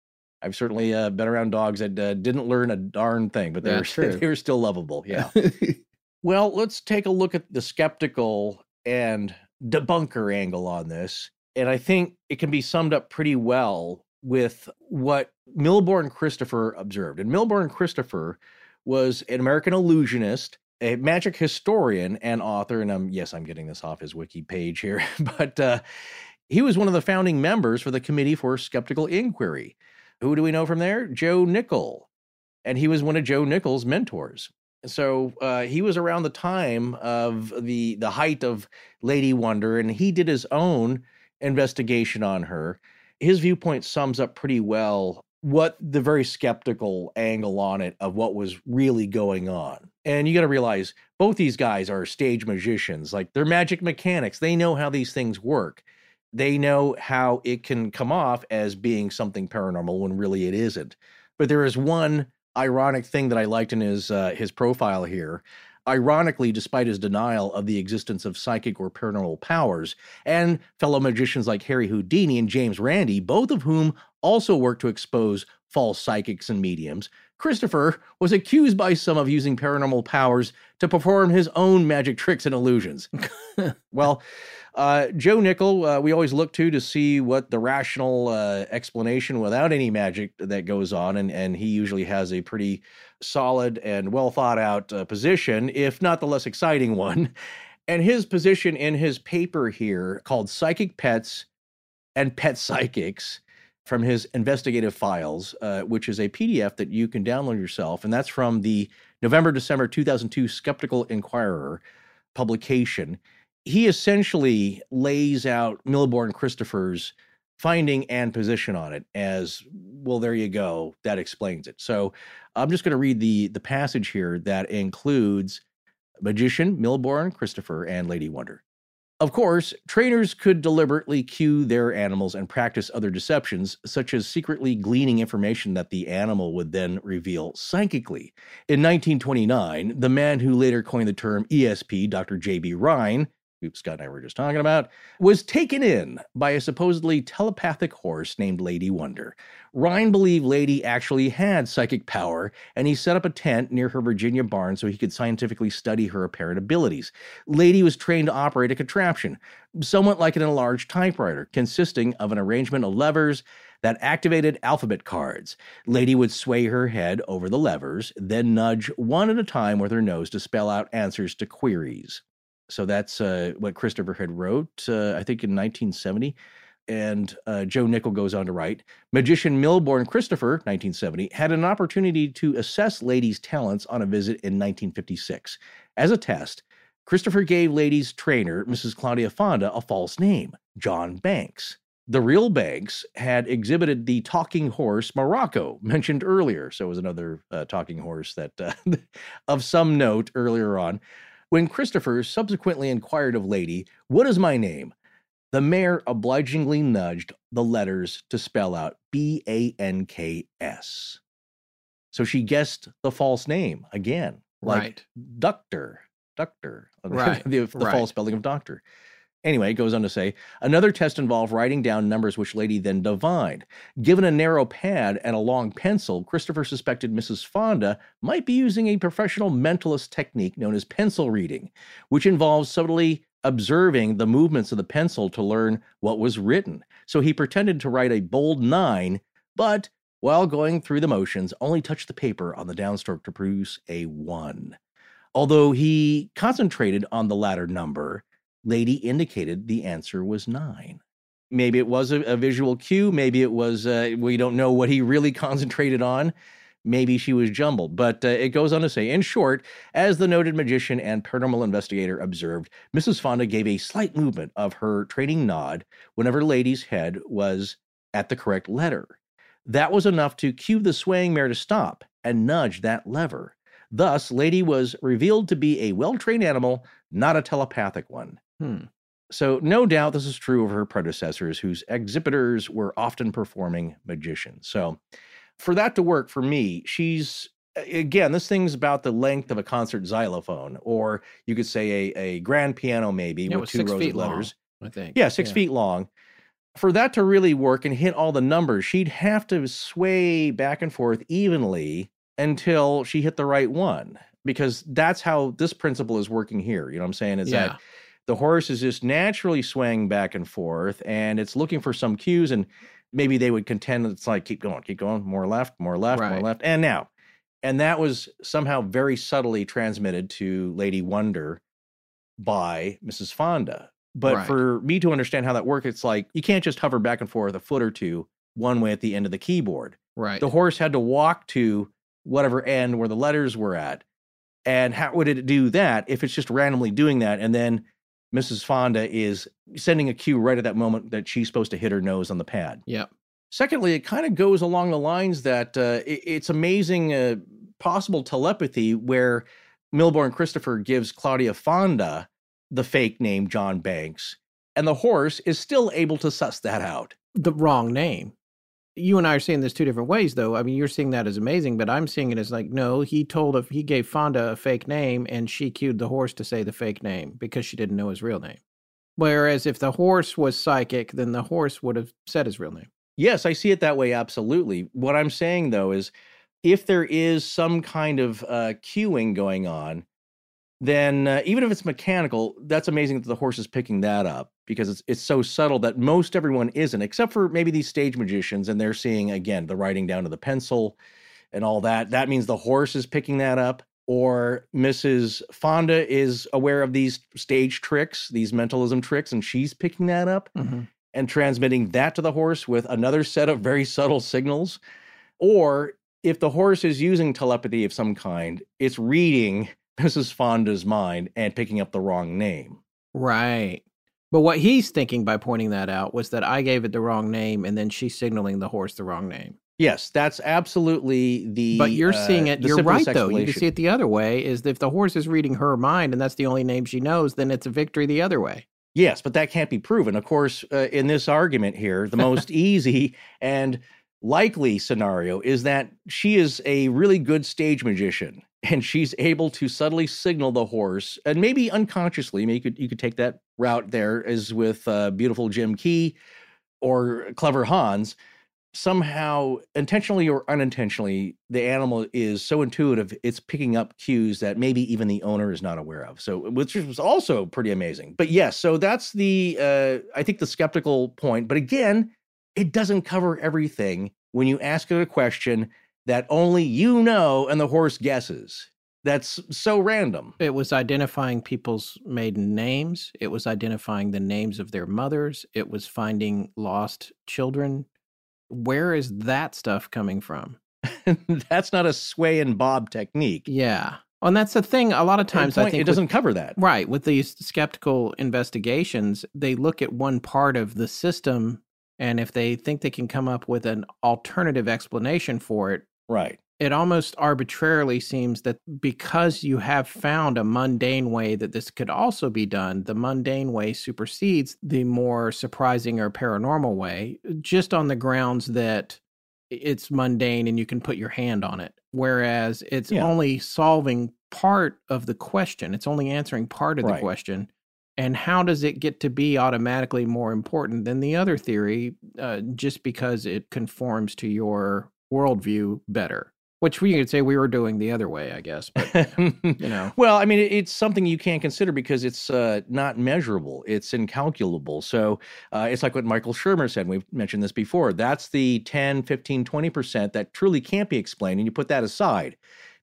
I've certainly uh, been around dogs that uh, didn't learn a darn thing, but they were, they were still lovable. Yeah. well, let's take a look at the skeptical and debunker angle on this. And I think it can be summed up pretty well with what Milbourne Christopher observed. And Milbourne Christopher was an American illusionist, a magic historian and author. And I'm, yes, I'm getting this off his wiki page here, but uh, he was one of the founding members for the Committee for Skeptical Inquiry. Who do we know from there? Joe Nickell. And he was one of Joe Nickell's mentors. So uh, he was around the time of the the height of Lady Wonder, and he did his own investigation on her his viewpoint sums up pretty well what the very skeptical angle on it of what was really going on. And you got to realize both these guys are stage magicians, like they're magic mechanics. They know how these things work. They know how it can come off as being something paranormal when really it isn't. But there is one ironic thing that I liked in his uh, his profile here. Ironically, despite his denial of the existence of psychic or paranormal powers, and fellow magicians like Harry Houdini and James Randi, both of whom also worked to expose false psychics and mediums, Christopher was accused by some of using paranormal powers to perform his own magic tricks and illusions. well, uh, Joe Nickell, uh, we always look to to see what the rational uh, explanation without any magic that goes on, and and he usually has a pretty solid and well thought out uh, position, if not the less exciting one. And his position in his paper here called "Psychic Pets and Pet Psychics." From his investigative files, uh, which is a PDF that you can download yourself. And that's from the November December 2002 Skeptical Inquirer publication. He essentially lays out Milbourne Christopher's finding and position on it as well there you go that explains it so i'm just going to read the the passage here that includes magician milbourne christopher and lady wonder of course, trainers could deliberately cue their animals and practice other deceptions, such as secretly gleaning information that the animal would then reveal psychically. In 1929, the man who later coined the term ESP, Dr. J.B. Rhine, who Scott and I were just talking about, was taken in by a supposedly telepathic horse named Lady Wonder. Rhine believed Lady actually had psychic power, and he set up a tent near her Virginia barn so he could scientifically study her apparent abilities. Lady was trained to operate a contraption, somewhat like an enlarged typewriter, consisting of an arrangement of levers that activated alphabet cards. Lady would sway her head over the levers, then nudge one at a time with her nose to spell out answers to queries. So that's uh, what Christopher had wrote, uh, I think in 1970. And uh, Joe Nickell goes on to write Magician Milbourne Christopher, 1970, had an opportunity to assess Lady's talents on a visit in 1956. As a test, Christopher gave Lady's trainer, Mrs. Claudia Fonda, a false name, John Banks. The real Banks had exhibited the talking horse Morocco, mentioned earlier. So it was another uh, talking horse that, uh, of some note earlier on. When Christopher subsequently inquired of Lady, What is my name? the mare obligingly nudged the letters to spell out B A N K S. So she guessed the false name again, like Right. doctor, doctor, Right, the, the right. false spelling of doctor. Anyway, it goes on to say another test involved writing down numbers which Lady then divined. Given a narrow pad and a long pencil, Christopher suspected Mrs. Fonda might be using a professional mentalist technique known as pencil reading, which involves subtly observing the movements of the pencil to learn what was written. So he pretended to write a bold nine, but while going through the motions, only touched the paper on the downstroke to produce a one. Although he concentrated on the latter number, Lady indicated the answer was nine. Maybe it was a, a visual cue. Maybe it was, uh, we don't know what he really concentrated on. Maybe she was jumbled. But uh, it goes on to say, in short, as the noted magician and paranormal investigator observed, Mrs. Fonda gave a slight movement of her training nod whenever Lady's head was at the correct letter. That was enough to cue the swaying mare to stop and nudge that lever. Thus, Lady was revealed to be a well trained animal, not a telepathic one. Hmm. So, no doubt this is true of her predecessors, whose exhibitors were often performing magicians. So, for that to work for me, she's again, this thing's about the length of a concert xylophone, or you could say a, a grand piano, maybe Yeah, with two rows of long, letters. I think. Yeah, six feet long. For that to really work and hit all the numbers, she'd have to sway back and forth evenly until she hit the right one. Because that's how this principle is working here. You know what I'm saying? Is Yeah. that the horse is just naturally swaying back and forth and it's looking for some cues. And maybe they would contend that it's like, keep going, keep going, more left, more left, more left. And now. And that was somehow very subtly transmitted to Lady Wonder by Mrs. Fonda. But Right. for me to understand how that works, it's like you can't just hover back and forth a foot or two one way at the end of the keyboard. Right. The horse had to walk to whatever end where the letters were at. And how would it do that if it's just randomly doing that? And then Mrs. Fonda is sending a cue right at that moment that she's supposed to hit her nose on the pad. Yep. Secondly, it kind of goes along the lines that uh, it- it's amazing uh, possible telepathy where Milbourne Christopher gives Claudia Fonda the fake name John Banks, and the horse is still able to suss that out. The wrong name. You and I are seeing this two different ways, though. I mean, you're seeing that as amazing, but I'm seeing it as like, no, he told, a, he gave Fonda a fake name, and she cued the horse to say the fake name because she didn't know his real name. Whereas if the horse was psychic, then the horse would have said his real name. Yes, I see it that way. Absolutely. What I'm saying though is, if there is some kind of uh, cueing going on, then uh, even if it's mechanical, that's amazing that the horse is picking that up because it's it's so subtle that most everyone isn't, except for maybe these stage magicians, and they're seeing again the writing down to the pencil and all that. That means the horse is picking that up, or Mrs. Fonda is aware of these stage tricks, these mentalism tricks, and she's picking that up. Mm-hmm. and transmitting that to the horse with another set of very subtle signals. Or if the horse is using telepathy of some kind, it's reading Mrs. Fonda's mind and picking up the wrong name. Right. But what he's thinking by pointing that out was that I gave it the wrong name and then she's signaling the horse the wrong name. Yes, that's absolutely the. But you're uh, seeing it. You're right, though. You can see it the other way. Is if the horse is reading her mind and that's the only name she knows, then it's a victory the other way. Yes, but that can't be proven. Of course, uh, in this argument here, the most easy and likely scenario is that she is a really good stage magician and she's able to subtly signal the horse and maybe unconsciously, maybe you could you could take that route there as with uh, beautiful Jim Key or clever Hans. Somehow, intentionally or unintentionally, the animal is so intuitive, it's picking up cues that maybe even the owner is not aware of. So, which was also pretty amazing. But yes, so that's the, uh, I think, the skeptical point. But again, it doesn't cover everything when you ask it a question that only you know and the horse guesses. That's so random. It was identifying people's maiden names. It was identifying the names of their mothers. It was finding lost children. Where is that stuff coming from? that's not a sway and bob technique. Yeah. And that's the thing. A lot of times, I think it doesn't cover that. Right. With these skeptical investigations, they look at one part of the system. And if they think they can come up with an alternative explanation for it, Right. it almost arbitrarily seems that because you have found a mundane way that this could also be done, the mundane way supersedes the more surprising or paranormal way, just on the grounds that it's mundane and you can put your hand on it. Whereas it's Yeah. only solving part of the question, it's only answering part of the question. And how does it get to be automatically more important than the other theory uh, just because it conforms to your worldview better? Which we could say we were doing the other way, I guess. But you know, Well, I mean, it's something you can't consider because it's uh, not measurable. It's incalculable. So uh, it's like what Michael Shermer said. We've mentioned this before. That's the 10, 15, 20% that truly can't be explained. And you put that aside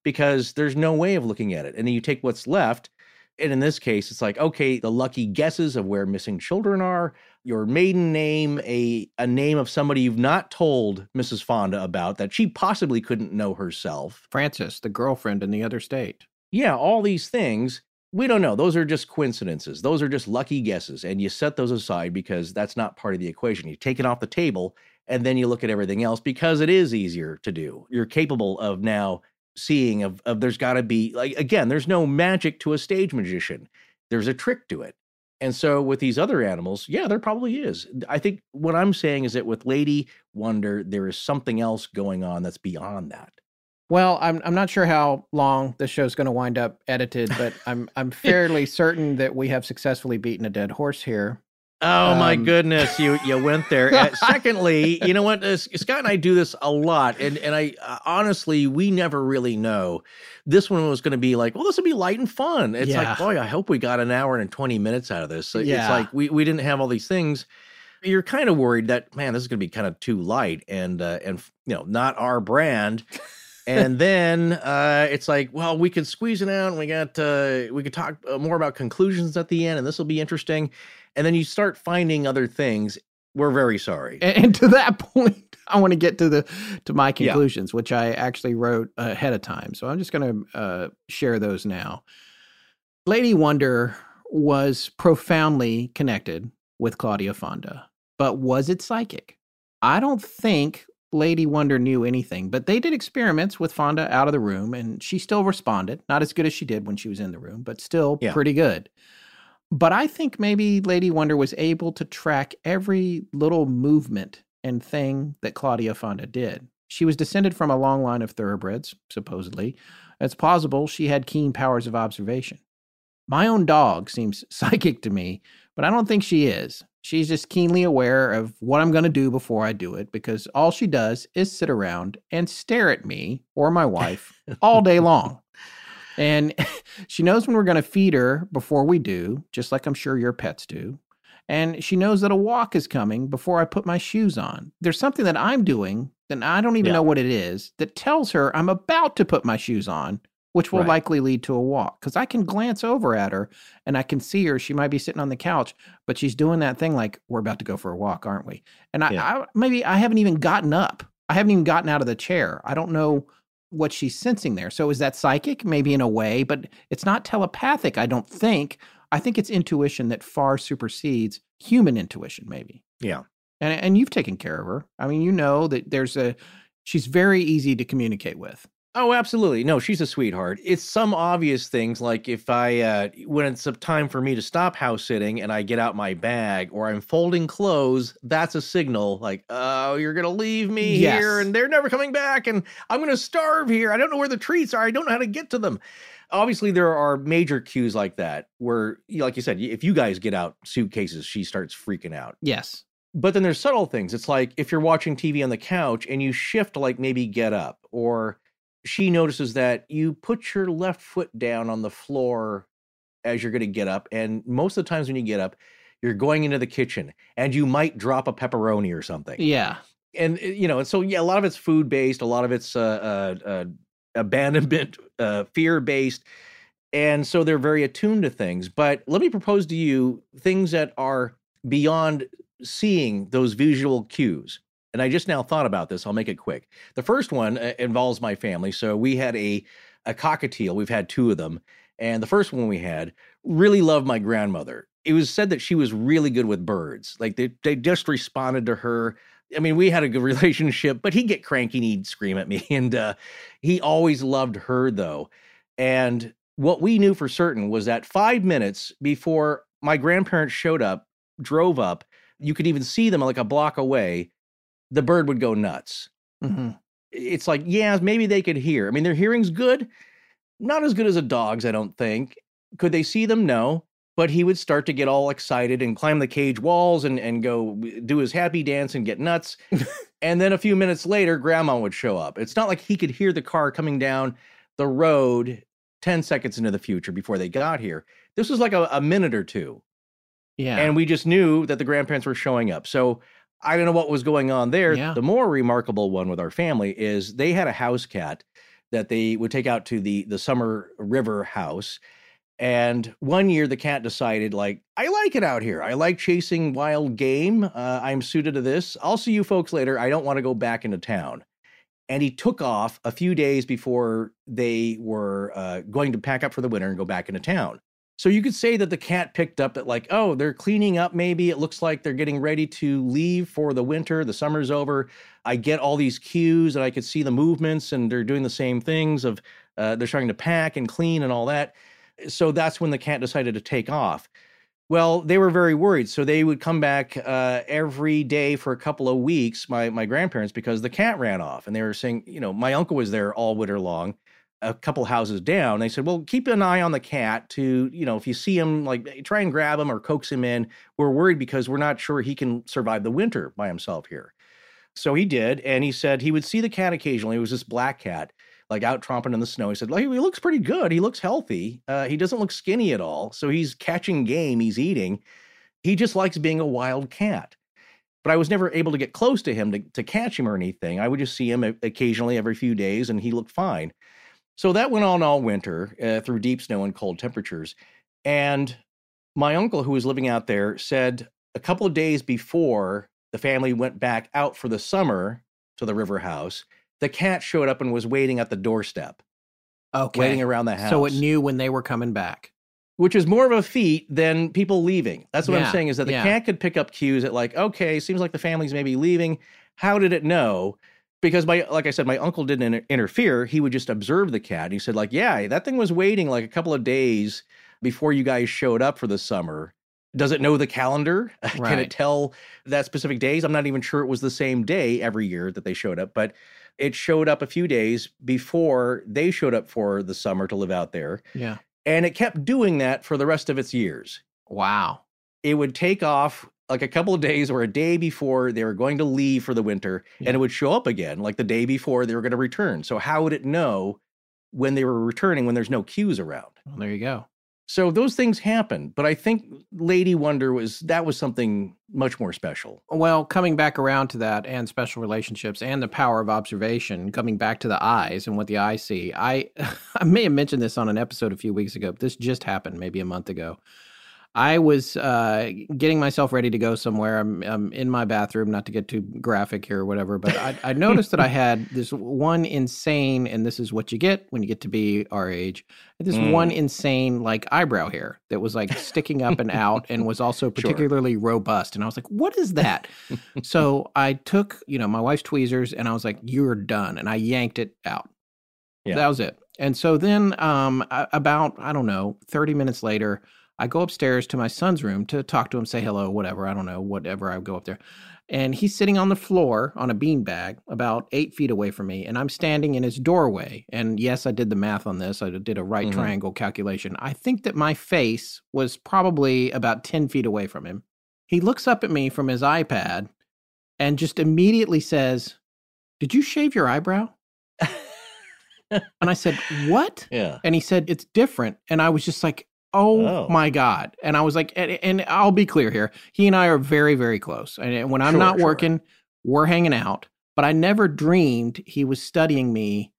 because there's no way of looking at it. And then you take what's left. And in this case, it's like, okay, the lucky guesses of where missing children are, your maiden name, a, a name of somebody you've not told Mrs. Fonda about that she possibly couldn't know herself. Francis, the girlfriend in the other state. Yeah, all these things, we don't know. Those are just coincidences. Those are just lucky guesses. And you set those aside because that's not part of the equation. You take it off the table and then you look at everything else because it is easier to do. You're capable of now seeing of, of there's got to be like again, there's no magic to a stage magician. There's a trick to it. And so with these other animals, yeah, there probably is. I think what I'm saying is that with Lady Wonder, there is something else going on that's beyond that. Well, I'm I'm not sure how long the show's going to wind up edited, but I'm I'm fairly certain that we have successfully beaten a dead horse here. Oh my Um, goodness, you you went there. Uh, secondly, you know what? Uh, Scott and I do this a lot, and and I uh, honestly, we never really know. This one was going to be like, well, this will be light and fun. It's Yeah. like, boy, I hope we got an hour and twenty minutes out of this. So It's like we we didn't have all these things. You're kind of worried that man, this is going to be kind of too light and uh, and you know not our brand. and then uh, it's like, well, we could squeeze it out, and we got uh, we could talk uh, more about conclusions at the end, and this will be interesting. And then you start finding other things. We're very sorry. And, and to that point, I want to get to the to my Yeah. conclusions, which I actually wrote ahead of time. So I'm just going to uh, share those now. Lady Wonder was profoundly connected with Claudia Fonda, but was it psychic? I don't think Lady Wonder knew anything, but they did experiments with Fonda out of the room, and she still responded. Not as good as she did when she was in the room, but still Yeah. pretty good. But I think maybe Lady Wonder was able to track every little movement and thing that Claudia Fonda did. She was descended from a long line of thoroughbreds, supposedly. It's possible she had keen powers of observation. My own dog seems psychic to me, but I don't think she is. She's just keenly aware of what I'm going to do before I do it because all she does is sit around and stare at me or my wife all day long. And she knows when we're going to feed her before we do, just like I'm sure your pets do. And she knows that a walk is coming before I put my shoes on. There's something that I'm doing that I don't even Yeah. know what it is that tells her I'm about to put my shoes on which will Right. likely lead to a walk. Because I can glance over at her and I can see her. She might be sitting on the couch, but she's doing that thing like, we're about to go for a walk, aren't we? And I, Yeah. I maybe I haven't even gotten up. I haven't even gotten out of the chair. I don't know what she's sensing there. So is that psychic? Maybe in a way, but it's not telepathic, I don't think. I think it's intuition that far supersedes human intuition, maybe. Yeah. And and you've taken care of her. I mean, you know that there's a she's very easy to communicate with. Oh, absolutely. No, she's a sweetheart. It's some obvious things like if I, uh, when it's a time for me to stop house sitting and I get out my bag or I'm folding clothes, that's a signal like, oh, you're going to leave me Yes. here and they're never coming back and I'm going to starve here. I don't know where the treats are. I don't know how to get to them. Obviously, there are major cues like that where, like you said, if you guys get out suitcases, she starts freaking out. Yes. But then there's subtle things. It's like if you're watching TV on the couch and you shift like maybe get up, or she notices that you put your left foot down on the floor as you're going to get up. And most of the times when you get up, you're going into the kitchen and you might drop a pepperoni or something. Yeah. And, uh, you know, and so, yeah, a lot of it's food based, a lot of it's uh, uh, uh, abandonment, uh, fear based. And so they're very attuned to things. But let me propose to you things that are beyond seeing those visual cues. And I just now thought about this. I'll make it quick. The first one uh, involves my family. So we had a a cockatiel. We've had two of them, and the first one we had really loved my grandmother. It was said that she was really good with birds. Like they they just responded to her. I mean, we had a good relationship, but he'd get cranky and he'd scream at me. And uh, he always loved her though. And what we knew for certain was that five minutes before my grandparents showed up, drove up, you could even see them like a block away, the bird would go nuts. hmm It's like, yeah, maybe they could hear. I mean, their hearing's good, not as good as a dog's, I don't think. Could they see them? No. But he would start to get all excited and climb the cage walls and, and go do his happy dance and get nuts. and then a few minutes later, grandma would show up. It's not like he could hear the car coming down the road 10 seconds into the future before they got here. This was like a, a minute or two Yeah. and we just knew that the grandparents were showing up. So I don't know what was going on there. Yeah. The more remarkable one with our family is they had a house cat that they would take out to the the summer river house. And one year the cat decided, like, I like it out here. I like chasing wild game. Uh, I'm suited to this. I'll see you folks later. I don't want to go back into town. And he took off a few days before they were uh, going to pack up for the winter and go back into town. So you could say that the cat picked up that, like, oh, they're cleaning up. Maybe it looks like they're getting ready to leave for the winter. The summer's over. I get all these cues, and I could see the movements, and they're doing the same things of uh, they're starting to pack and clean and all that. So that's when the cat decided to take off. Well, they were very worried, so they would come back uh, every day for a couple of weeks. My my grandparents, because the cat ran off, and they were saying, you know, my uncle was there all winter long a couple houses down. They said, "Well, keep an eye on the cat to, you know, if you see him, like try and grab him or coax him in. We're worried because we're not sure he can survive the winter by himself here." So he did, and he said he would see the cat occasionally. It was this black cat, like out tromping in the snow. He said, "Like he looks pretty good. He looks healthy. Uh, he doesn't look skinny at all. So he's catching game. He's eating. He just likes being a wild cat." But I was never able to get close to him to, to catch him or anything. I would just see him occasionally every few days, and he looked fine. So that went on all winter uh, through deep snow and cold temperatures. And my uncle, who was living out there, said a couple of days before the family went back out for the summer to the river house, the cat showed up and was waiting at the doorstep, okay. waiting around the house. So it knew when they were coming back. which is more of a feat than people leaving. That's what Yeah, I'm saying is that the yeah. cat could pick up cues at like, okay, seems like the family's maybe leaving. How did it know? Because my, like I said, my uncle didn't inter- interfere. He would just observe the cat. And He said, like, yeah, that thing was waiting like a couple of days before you guys showed up for the summer. Does it know the calendar? Can it tell that specific days? I'm not even sure it was the same day every year that they showed up, but it showed up a few days before they showed up for the summer to live out there. Yeah. And it kept doing that for the rest of its years. Wow. It would take off like a couple of days or a day before they were going to leave for the winter, Yeah. and it would show up again like the day before they were going to return. So, how would it know when they were returning when there's no cues around? Well, there you go. So those things happen, but I think Lady Wonder was that was something much more special. Well, coming back around to that and special relationships and the power of observation, coming back to the eyes and what the eyes see. I I may have mentioned this on an episode a few weeks ago. But this just happened maybe a month ago. I was uh, getting myself ready to go somewhere. I'm, I'm, in my bathroom, not to get too graphic here or whatever, but I, I noticed that I had this one insane, and this is what you get when you get to be our age. This mm. one insane like eyebrow hair that was like sticking up and out, and was also particularly sure. robust. And I was like, "What is that?" so I took, you know, my wife's tweezers, and I was like, "You're done," and I yanked it out. Yeah. That was it. And so then, um, about I don't know, thirty minutes later. I go upstairs to my son's room to talk to him, say hello, whatever. I don't know, whatever. I go up there. And he's sitting on the floor on a beanbag about eight feet away from me. And I'm standing in his doorway. And yes, I did the math on this. I did a right mm-hmm. triangle calculation. I think that my face was probably about 10 feet away from him. He looks up at me from his iPad and just immediately says, Did you shave your eyebrow? and I said, What? Yeah. And he said, It's different. And I was just like, Oh, oh, my God. And I was like, and, and, I'll be clear here. He and I are very, very close. And when I'm sure, not sure. working, we're hanging out. But I never dreamed he was studying me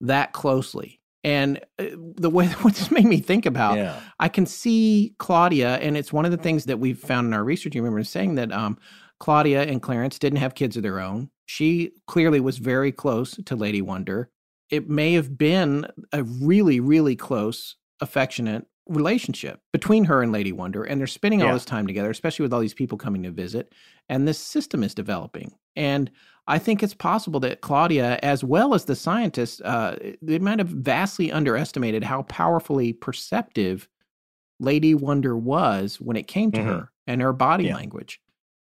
that closely. And uh, the way what this made me think about, yeah. I can see Claudia, and it's one of the things that we've found in our research. You remember saying that um, Claudia and Clarence didn't have kids of their own. She clearly was very close to Lady Wonder. It may have been a really, really close, affectionate relationship between her and Lady Wonder, and they're spending all this time together, especially with all these people coming to visit, and this system is developing. And I think it's possible that Claudia, as well as the scientists, uh, they might have vastly underestimated how powerfully perceptive Lady Wonder was when it came to mm-hmm. her and her body yeah. language.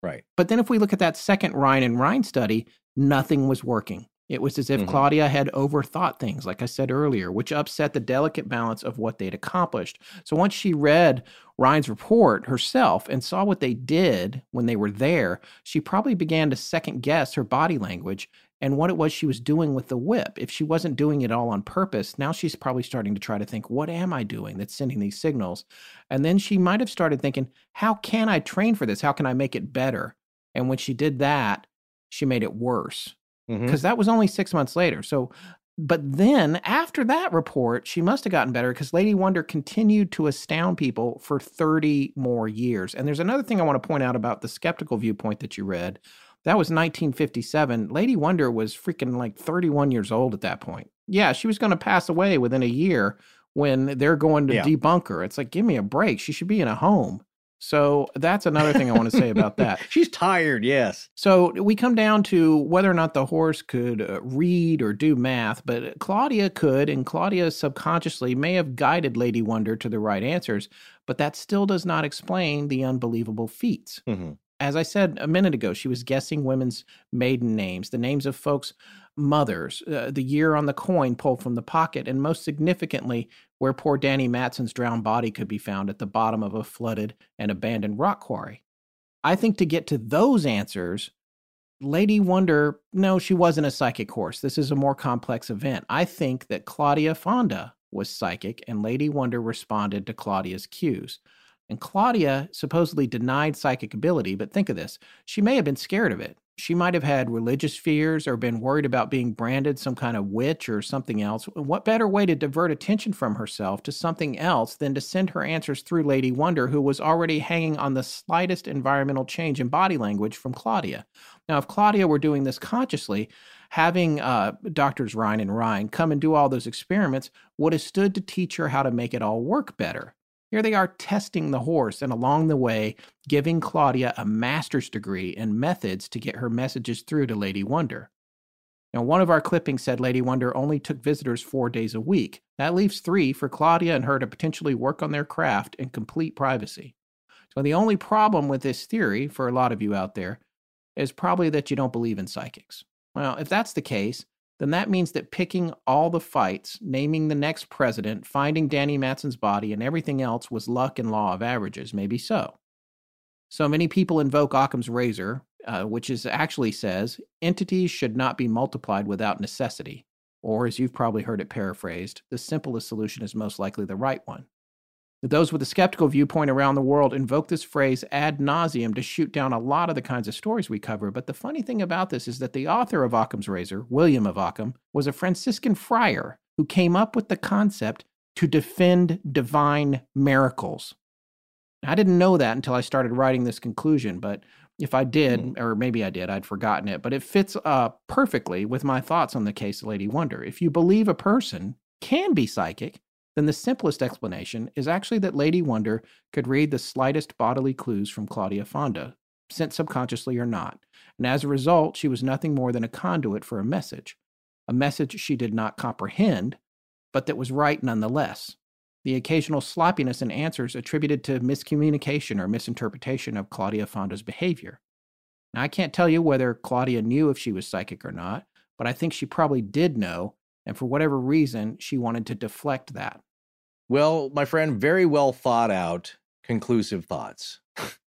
Right. But then if we look at that second Rhine and Rhine study, nothing was working. It was as if mm-hmm. Claudia had overthought things, like I said earlier, which upset the delicate balance of what they'd accomplished. So once she read Rhine's report herself and saw what they did when they were there, she probably began to second guess her body language and what it was she was doing with the whip. If she wasn't doing it all on purpose, now she's probably starting to try to think, what am I doing that's sending these signals? And then she might have started thinking, how can I train for this? How can I make it better? And when she did that, she made it worse because mm-hmm. that was only six months later. So, but then after that report, she must have gotten better because Lady Wonder continued to astound people for 30 more years. And there's another thing I want to point out about the skeptical viewpoint that you read. That was 1957. Lady Wonder was freaking like 31 years old at that point. Yeah, she was going to pass away within a year when they're going to yeah. debunk her. It's like, give me a break. She should be in a home. So that's another thing I want to say about that. She's tired, yes. So we come down to whether or not the horse could uh, read or do math, but Claudia could, and Claudia subconsciously may have guided Lady Wonder to the right answers, but that still does not explain the unbelievable feats. Mm-hmm. As I said a minute ago, she was guessing women's maiden names, the names of folks' mothers, uh, the year on the coin pulled from the pocket, and most significantly, where poor Danny Matson's drowned body could be found at the bottom of a flooded and abandoned rock quarry. I think to get to those answers, Lady Wonder, no, she wasn't a psychic horse. This is a more complex event. I think that Claudia Fonda was psychic, and Lady Wonder responded to Claudia's cues. And Claudia supposedly denied psychic ability, but think of this she may have been scared of it she might have had religious fears or been worried about being branded some kind of witch or something else. What better way to divert attention from herself to something else than to send her answers through Lady Wonder, who was already hanging on the slightest environmental change in body language from Claudia? Now, if Claudia were doing this consciously, having uh, doctors Rhine and Rhine come and do all those experiments would have stood to teach her how to make it all work better. Here they are testing the horse and along the way giving Claudia a master's degree in methods to get her messages through to Lady Wonder. Now, one of our clippings said Lady Wonder only took visitors four days a week. That leaves three for Claudia and her to potentially work on their craft in complete privacy. So, the only problem with this theory for a lot of you out there is probably that you don't believe in psychics. Well, if that's the case, then that means that picking all the fights, naming the next president, finding Danny Matson's body, and everything else was luck and law of averages. Maybe so. So many people invoke Occam's razor, uh, which is actually says entities should not be multiplied without necessity. Or, as you've probably heard it paraphrased, the simplest solution is most likely the right one. Those with a skeptical viewpoint around the world invoke this phrase ad nauseum to shoot down a lot of the kinds of stories we cover. But the funny thing about this is that the author of Occam's Razor, William of Occam, was a Franciscan friar who came up with the concept to defend divine miracles. I didn't know that until I started writing this conclusion, but if I did, mm. or maybe I did, I'd forgotten it, but it fits uh, perfectly with my thoughts on the case of Lady Wonder. If you believe a person can be psychic, then the simplest explanation is actually that Lady Wonder could read the slightest bodily clues from Claudia Fonda, sent subconsciously or not. And as a result, she was nothing more than a conduit for a message, a message she did not comprehend, but that was right nonetheless. The occasional sloppiness in answers attributed to miscommunication or misinterpretation of Claudia Fonda's behavior. Now, I can't tell you whether Claudia knew if she was psychic or not, but I think she probably did know, and for whatever reason, she wanted to deflect that. Well, my friend, very well thought out, conclusive thoughts.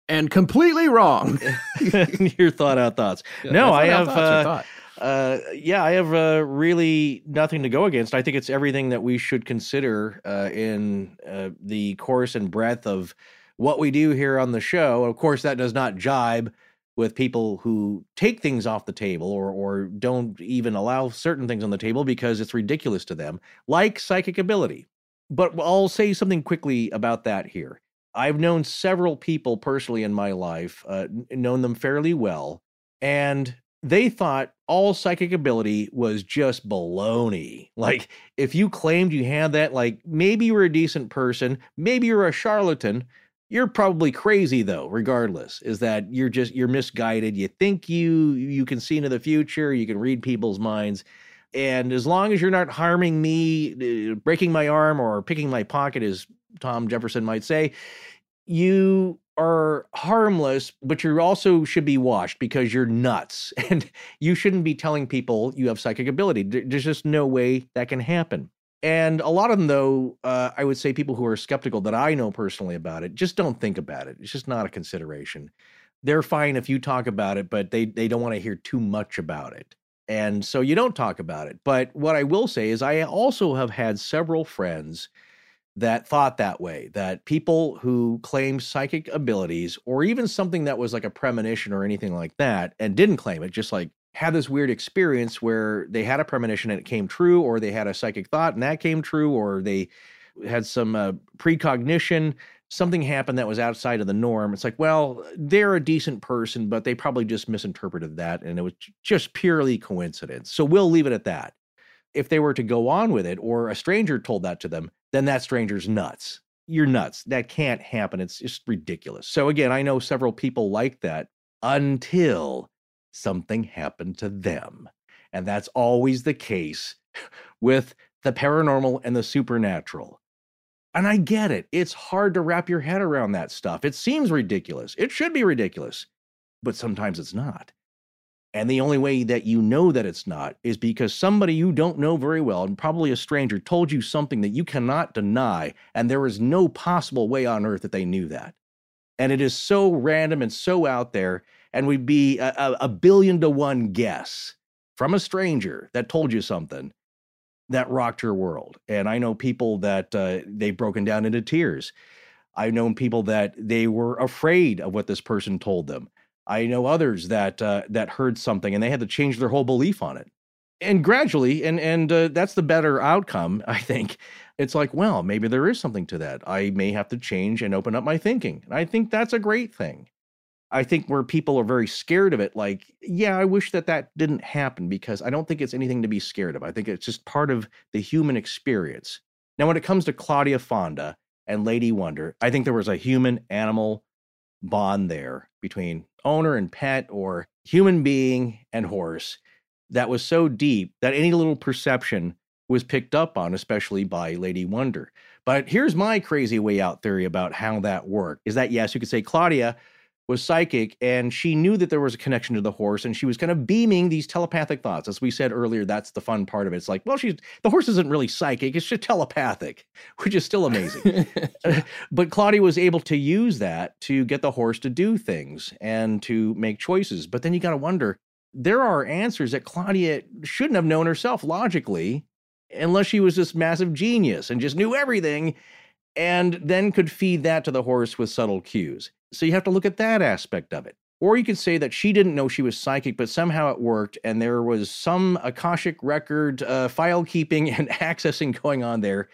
and completely wrong. Your thought out thoughts. no, I have. Uh, uh, yeah, I have uh, really nothing to go against. I think it's everything that we should consider uh, in uh, the course and breadth of what we do here on the show. Of course, that does not jibe with people who take things off the table or or don't even allow certain things on the table because it's ridiculous to them, like psychic ability. But I'll say something quickly about that here. I've known several people personally in my life, uh, known them fairly well, and they thought all psychic ability was just baloney. Like, if you claimed you had that, like maybe you were a decent person, maybe you're a charlatan. You're probably crazy though, regardless, is that you're just you're misguided. You think you you can see into the future, you can read people's minds. And as long as you're not harming me, uh, breaking my arm, or picking my pocket, as Tom Jefferson might say, you are harmless, but you also should be washed because you're nuts. And you shouldn't be telling people you have psychic ability. There's just no way that can happen. And a lot of them, though, uh, I would say people who are skeptical that I know personally about it, just don't think about it. It's just not a consideration. They're fine if you talk about it, but they, they don't want to hear too much about it. And so you don't talk about it. But what I will say is, I also have had several friends that thought that way that people who claimed psychic abilities or even something that was like a premonition or anything like that and didn't claim it just like had this weird experience where they had a premonition and it came true or they had a psychic thought and that came true or they had some uh, precognition something happened that was outside of the norm it's like well they're a decent person but they probably just misinterpreted that and it was just purely coincidence so we'll leave it at that if they were to go on with it or a stranger told that to them then that stranger's nuts. You're nuts. That can't happen. It's just ridiculous. So, again, I know several people like that until something happened to them. And that's always the case with the paranormal and the supernatural. And I get it. It's hard to wrap your head around that stuff. It seems ridiculous. It should be ridiculous, but sometimes it's not. And the only way that you know that it's not is because somebody you don't know very well, and probably a stranger, told you something that you cannot deny. And there is no possible way on earth that they knew that. And it is so random and so out there. And we'd be a, a billion to one guess from a stranger that told you something that rocked your world. And I know people that uh, they've broken down into tears. I've known people that they were afraid of what this person told them I know others that uh, that heard something and they had to change their whole belief on it. And gradually, and and uh, that's the better outcome, I think. It's like, well, maybe there is something to that. I may have to change and open up my thinking. And I think that's a great thing. I think where people are very scared of it, like, yeah, I wish that that didn't happen because I don't think it's anything to be scared of. I think it's just part of the human experience. Now, when it comes to Claudia Fonda and Lady Wonder, I think there was a human animal bond there between owner and pet or human being and horse that was so deep that any little perception was picked up on, especially by Lady Wonder. But here's my crazy way out theory about how that worked is that, yes, you could say Claudia was psychic and she knew that there was a connection to the horse and she was kind of beaming these telepathic thoughts. As we said earlier that's the fun part of it. It's like well she's the horse isn't really psychic it's just telepathic which is still amazing. But claudia was able to use that to get the horse to do things and to make choices. But then you got to wonder there are answers that claudia shouldn't have known herself logically unless she was this massive genius and just knew everything and then could feed that to the horse with subtle cues. So you have to look at that aspect of it. Or you could say that she didn't know she was psychic, but somehow it worked, and there was some Akashic record uh, file keeping and accessing going on there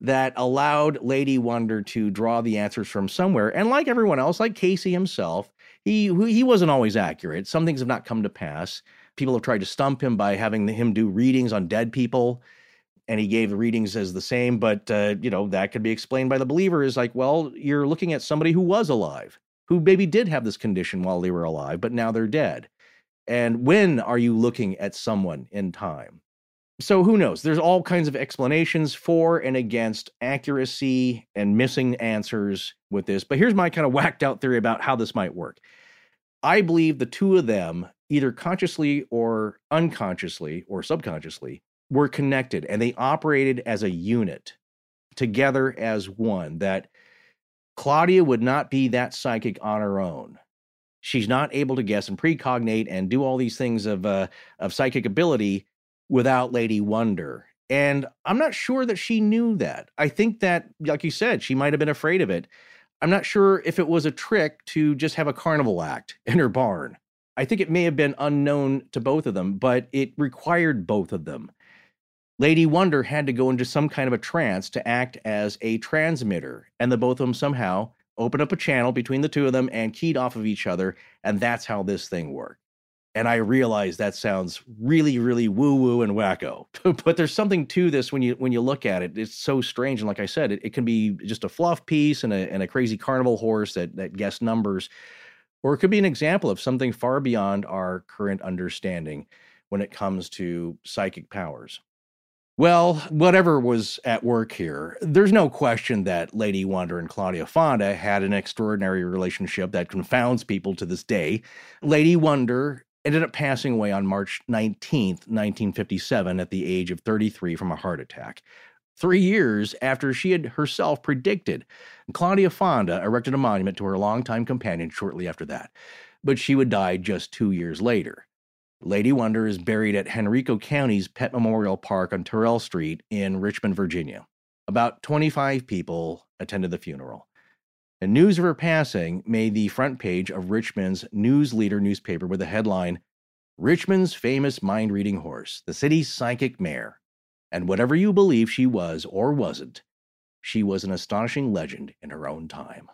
that allowed Lady Wonder to draw the answers from somewhere. And like everyone else, like Cayce himself, he he wasn't always accurate. Some things have not come to pass. People have tried to stump him by having him do readings on dead people, and he gave the readings as the same. But uh, you know that could be explained by the believer is like, well, you're looking at somebody who was alive, who maybe did have this condition while they were alive, but now they're dead. And when are you looking at someone in time? so who knows? There's all kinds of explanations for and against accuracy and missing answers with this. But here's my kind of whacked out theory about how this might work. I believe the two of them, either consciously or unconsciously or subconsciously, were connected and they operated as a unit together as one. That Claudia would not be that psychic on her own. She's not able to guess and precognate and do all these things of uh, of psychic ability without Lady Wonder. And I'm not sure that she knew that. I think that, like you said, she might have been afraid of it. I'm not sure if it was a trick to just have a carnival act in her barn. I think it may have been unknown to both of them, but it required both of them. Lady Wonder had to go into some kind of a trance to act as a transmitter, and the both of them somehow opened up a channel between the two of them and keyed off of each other, and that's how this thing worked and I realize that sounds really, really woo woo and wacko. but there's something to this when you when you look at it. It's so strange, and like I said, it, it can be just a fluff piece and a and a crazy carnival horse that that guess numbers, or it could be an example of something far beyond our current understanding when it comes to psychic powers. Well, whatever was at work here, there's no question that Lady Wonder and Claudia Fonda had an extraordinary relationship that confounds people to this day. Lady Wonder ended up passing away on March 19th, 1957, at the age of 33 from a heart attack. Three years after she had herself predicted, Claudia Fonda erected a monument to her longtime companion shortly after that, but she would die just two years later. Lady Wonder is buried at Henrico County's Pet Memorial Park on Terrell Street in Richmond, Virginia. About 25 people attended the funeral. And news of her passing made the front page of Richmond's News Leader newspaper with the headline Richmond's famous mind reading horse, the city's psychic mare. And whatever you believe she was or wasn't, she was an astonishing legend in her own time.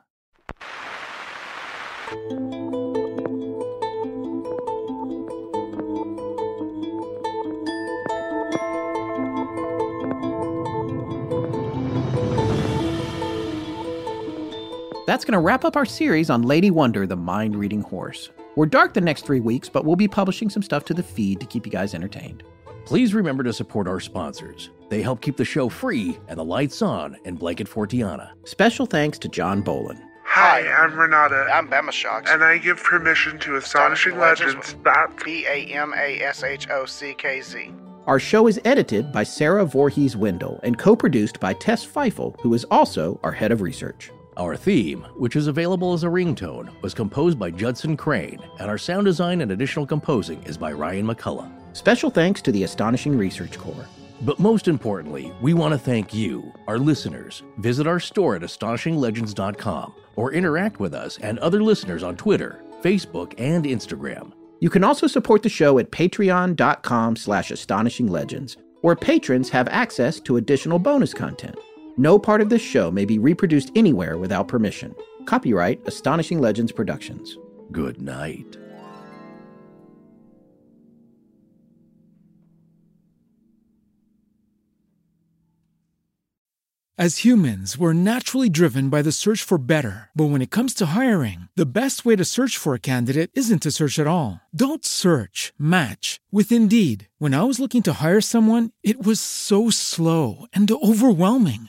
That's going to wrap up our series on Lady Wonder, the mind reading horse. We're dark the next three weeks, but we'll be publishing some stuff to the feed to keep you guys entertained. Please remember to support our sponsors. They help keep the show free and the lights on in Blanket Fortiana. Special thanks to John Bolin. Hi, I'm Renata. I'm Bama Shocks. And I give permission to Astonishing Legends. That's B A M A S H O C K Z. Our show is edited by Sarah Voorhees Wendell and co produced by Tess Feifel, who is also our head of research. Our theme, which is available as a ringtone, was composed by Judson Crane, and our sound design and additional composing is by Ryan McCullough. Special thanks to the Astonishing Research Corps. But most importantly, we want to thank you, our listeners. Visit our store at astonishinglegends.com or interact with us and other listeners on Twitter, Facebook, and Instagram. You can also support the show at patreon.com slash astonishinglegends, where patrons have access to additional bonus content. No part of this show may be reproduced anywhere without permission. Copyright Astonishing Legends Productions. Good night. As humans, we're naturally driven by the search for better. But when it comes to hiring, the best way to search for a candidate isn't to search at all. Don't search, match with Indeed. When I was looking to hire someone, it was so slow and overwhelming.